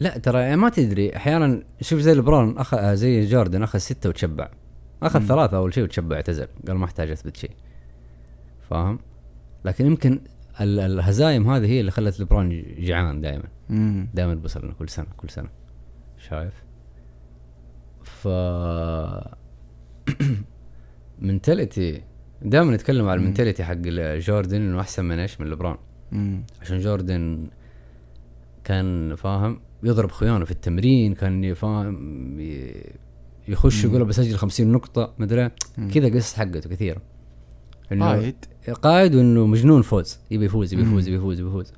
لا ترى يعني ما تدري. أحيانا شوف زي لبرون اخذ زي جوردن أخذ ستة وتشبع. أخذ. ثلاثة أول شيء وتشبع اعتزل قال ما احتاج أثبت شيء. فاهم؟ لكن يمكن ال- الهزايم هذه هي اللي خلت لبرون جيعان دائما. دائما بوصل كل سنة كل سنة. شايف؟ ف [clears throat] [coughs] منتاليتي دائما نتكلم على. المنتاليتي حق جوردن إنه أحسن من إيش من لبرون مم. عشان جوردن كان فاهم يضرب خيانة في التمرين كان فاهم يخش. يقول بسجل 50 نقطة مدري. كذا قصص حقته كثيرة إنه قائد قائد وإنه مجنون فوز يبي يفوز يبي يفوز. يبي يفوز يبي يفوز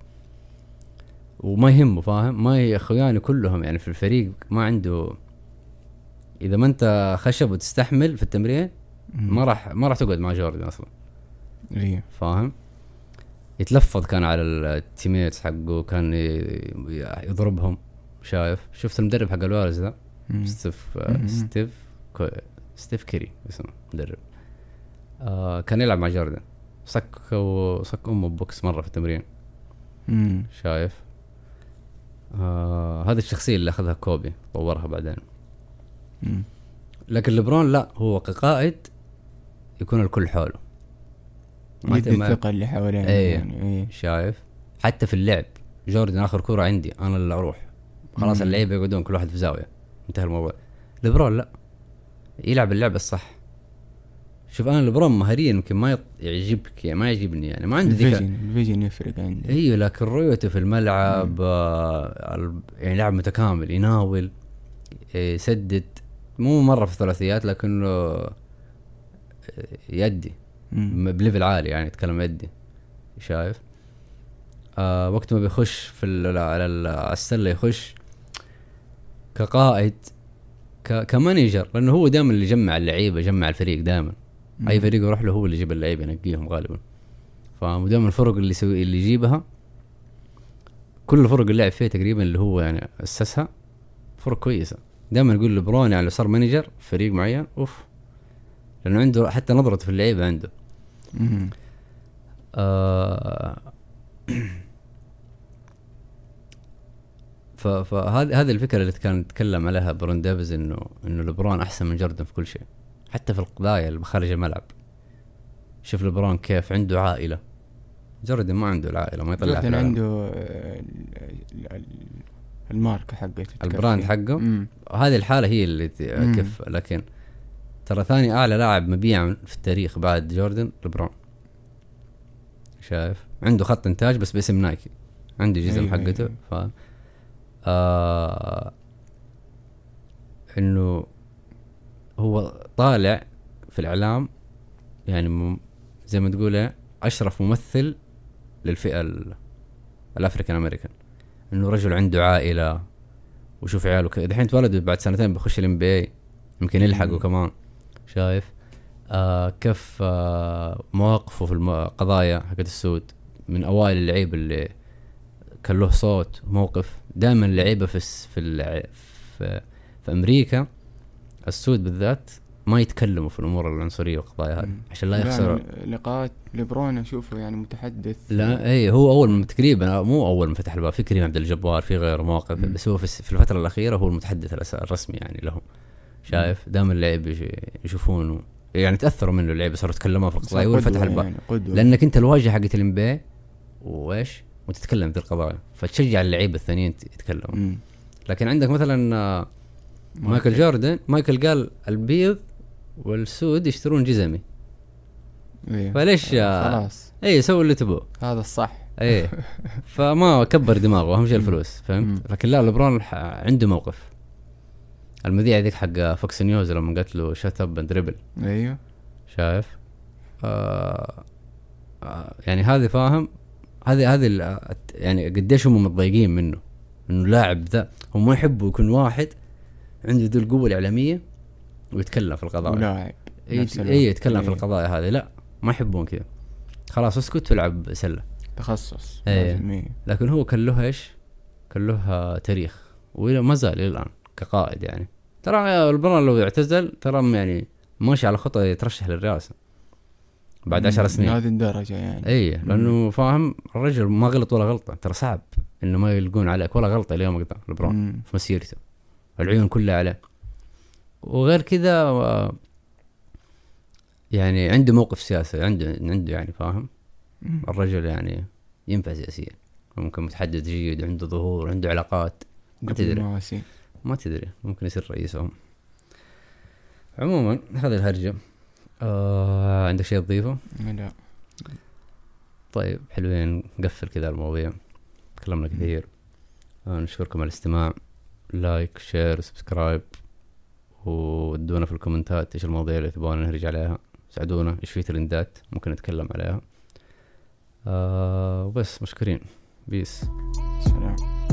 وما يهمه فاهم ما اخواني كلهم يعني في الفريق ما عنده إذا ما أنت خشب وتستحمل في التمرين. ما راح ما راح تقعد مع جوردن أصلا. إيه. فاهم؟ يتلفظ كان على ال teammates حقه كان يضربهم شايف؟ شفت المدرب حق ال Warriors ذا. ستيف مم. ستيف ستيف كيري اسمه مدرب. آه كان يلعب مع جوردن. صك وصك أمه box مرة في التمرين. مم. شايف؟ آه هذه الشخصية اللي أخذها كوبي طورها بعدين. مم. لكن لبرون لا هو كقائد يكون الكل حوله. ما يدي الثقة اللي حوالينا إيه. يعني إيه. شايف؟ حتى في اللعب جوردن آخر كورة عندي أنا اللي أروح. خلاص. اللعيبة يقعدون كل واحد في زاوية. انتهى الموضوع. لبرون لا. يلعب اللعبه الصح. شوف أنا لبرون مهاريا يمكن ما يعجبك يعني ما يعجبني يعني. ما عنده ذيك ال vision يفرق عندي. إيوه لكن رؤيته في الملعب آه يعني لاعب متكامل يناول يسدد. مو مرة في الثلاثيات لكنه يدي. ب level عالي يعني يتكلم يدي. شايف؟ آه وقت ما بيخش في على ال- على السلة يخش كقائد ك ك manager لأنه هو دائما اللي يجمع اللعيبة يجمع الفريق دائما. أي فريق يروح له هو اللي يجيب اللعيبة ينقيهم غالبا. فدائما الفرق اللي يسوي اللي يجيبها كل الفرق اللي لعب فيها تقريبا اللي هو يعني أسسها فرق كويسة. دائما يقول لبرون يعني لو صار manager فريق معين أوف. لأنه عنده حتى نظرته في اللعيبة عنده. آه فهذه هذه الفكرة اللي كان يتكلم عليها بارون ديفيز إنه إنه لبرون أحسن من جوردن في كل شيء حتى في القضايا اللي خارج الملعب شوف لبرون كيف عنده عائلة جوردن ما عنده العائلة ما يطلع العالم. عنده ال- ال- الماركة حقته البراند. حقه. هذه الحالة هي اللي. كيف لكن ترى ثاني أعلى لاعب مبيعا في التاريخ بعد جوردن لبرون شايف؟ عنده خط إنتاج بس باسم نايكي. عنده جزم أيوة، حقته أيوة. ف آه إنه هو طالع في الإعلام يعني زي ما تقول إيه، أشرف ممثل للفئة ال- ال African American. إنه رجل عنده عائلة وشوف عياله دحين اتولد بعد سنتين بيخش ال NBA يمكن يلحقوا. كمان. شايف؟ آه كيف آه مواقفه في القضايا حقت السود؟ من أوائل اللعيبه اللي كان له صوت موقف. دائما اللعيبه في في في, في أمريكا السود بالذات ما يتكلموا في الأمور العنصرية والقضايا هذه. عشان لا يخسروا. لقاءات لبرون أشوفه يعني متحدث. لا اي هو أول تقريبا مو أول ما فتح الباب في كريم عبد الجبار في غيره مواقف. بس هو في, الفترة الأخيرة هو المتحدث الرسمي يعني لهم. شايف؟ دائما اللعيبه يش- يشوفونه. يعني تأثروا منه اللعيبه صاروا يتكلموا في القضايا وفتح الباب يعني قدوة. لأنك أنت الواجهة حقت الإم وإيش؟ وتتكلم في القضايا. فتشجع اللعيبه الثانيين يت- يتكلموا. لكن عندك مثلا آه، مايكل جوردن مايكل قال البيض والسود يشترون جزمي. إيه. فليش خلاص. اي سووا اللي تبوه هذا الصح. إيه. [laughs] فما كبر دماغه اهم شيء. الفلوس. فهمت؟ لكن لا لبرون عنده موقف. المذيعة ذيك حق فوكس نيوز لما قالت له shut up and dribble أيوه. شايف؟ آه آه يعني هذه فاهم؟ هذه هذه يعني قديش هم متضايقين منه. إنه لاعب ذا هم ما يحبوا يكون واحد عنده ذي القوة الإعلامية ويتكلم في القضايا. ولاعب. إي يتكلم في. القضايا هذه. لا ما يحبون كذا. خلاص اسكت والعب سلة. تخصص. إيه. لكن هو كان له إيش؟ كان له تاريخ. وإلى ما زال إلى الآن كقائد يعني. ترى لبرون لو اعتزل ترى يعني ماشي على خطه يترشح للرئاسة. بعد عشر سنين. هذه الدرجة يعني. اي لأنه فاهم الرجل ما غلط ولا غلطة. ترى صعب إنه ما يلقون عليك ولا غلطة اليوم قدام لبرون. في مسيرته العيون كلها عليه. وغير كذا آه، يعني عنده موقف سياسي عنده عنده يعني فاهم. الرجل يعني ينفع سياسيا. ممكن متحدث جيد عنده ظهور عنده علاقات. ما تدري. ما تدري ممكن يصير رئيسهم عموما هذه الهرجة. آه عندك شيء تضيفه؟ لا. طيب حلوين نقفل كذا المواضيع. تكلمنا كثير. آه نشكركم على الاستماع. like share subscribe ودونا في ال comment ات إيش المواضيع اللي تبغانا نهرج عليها. ساعدونا. إيش في ترندات ممكن نتكلم عليها. آه وبس مشكورين. بيس سلام.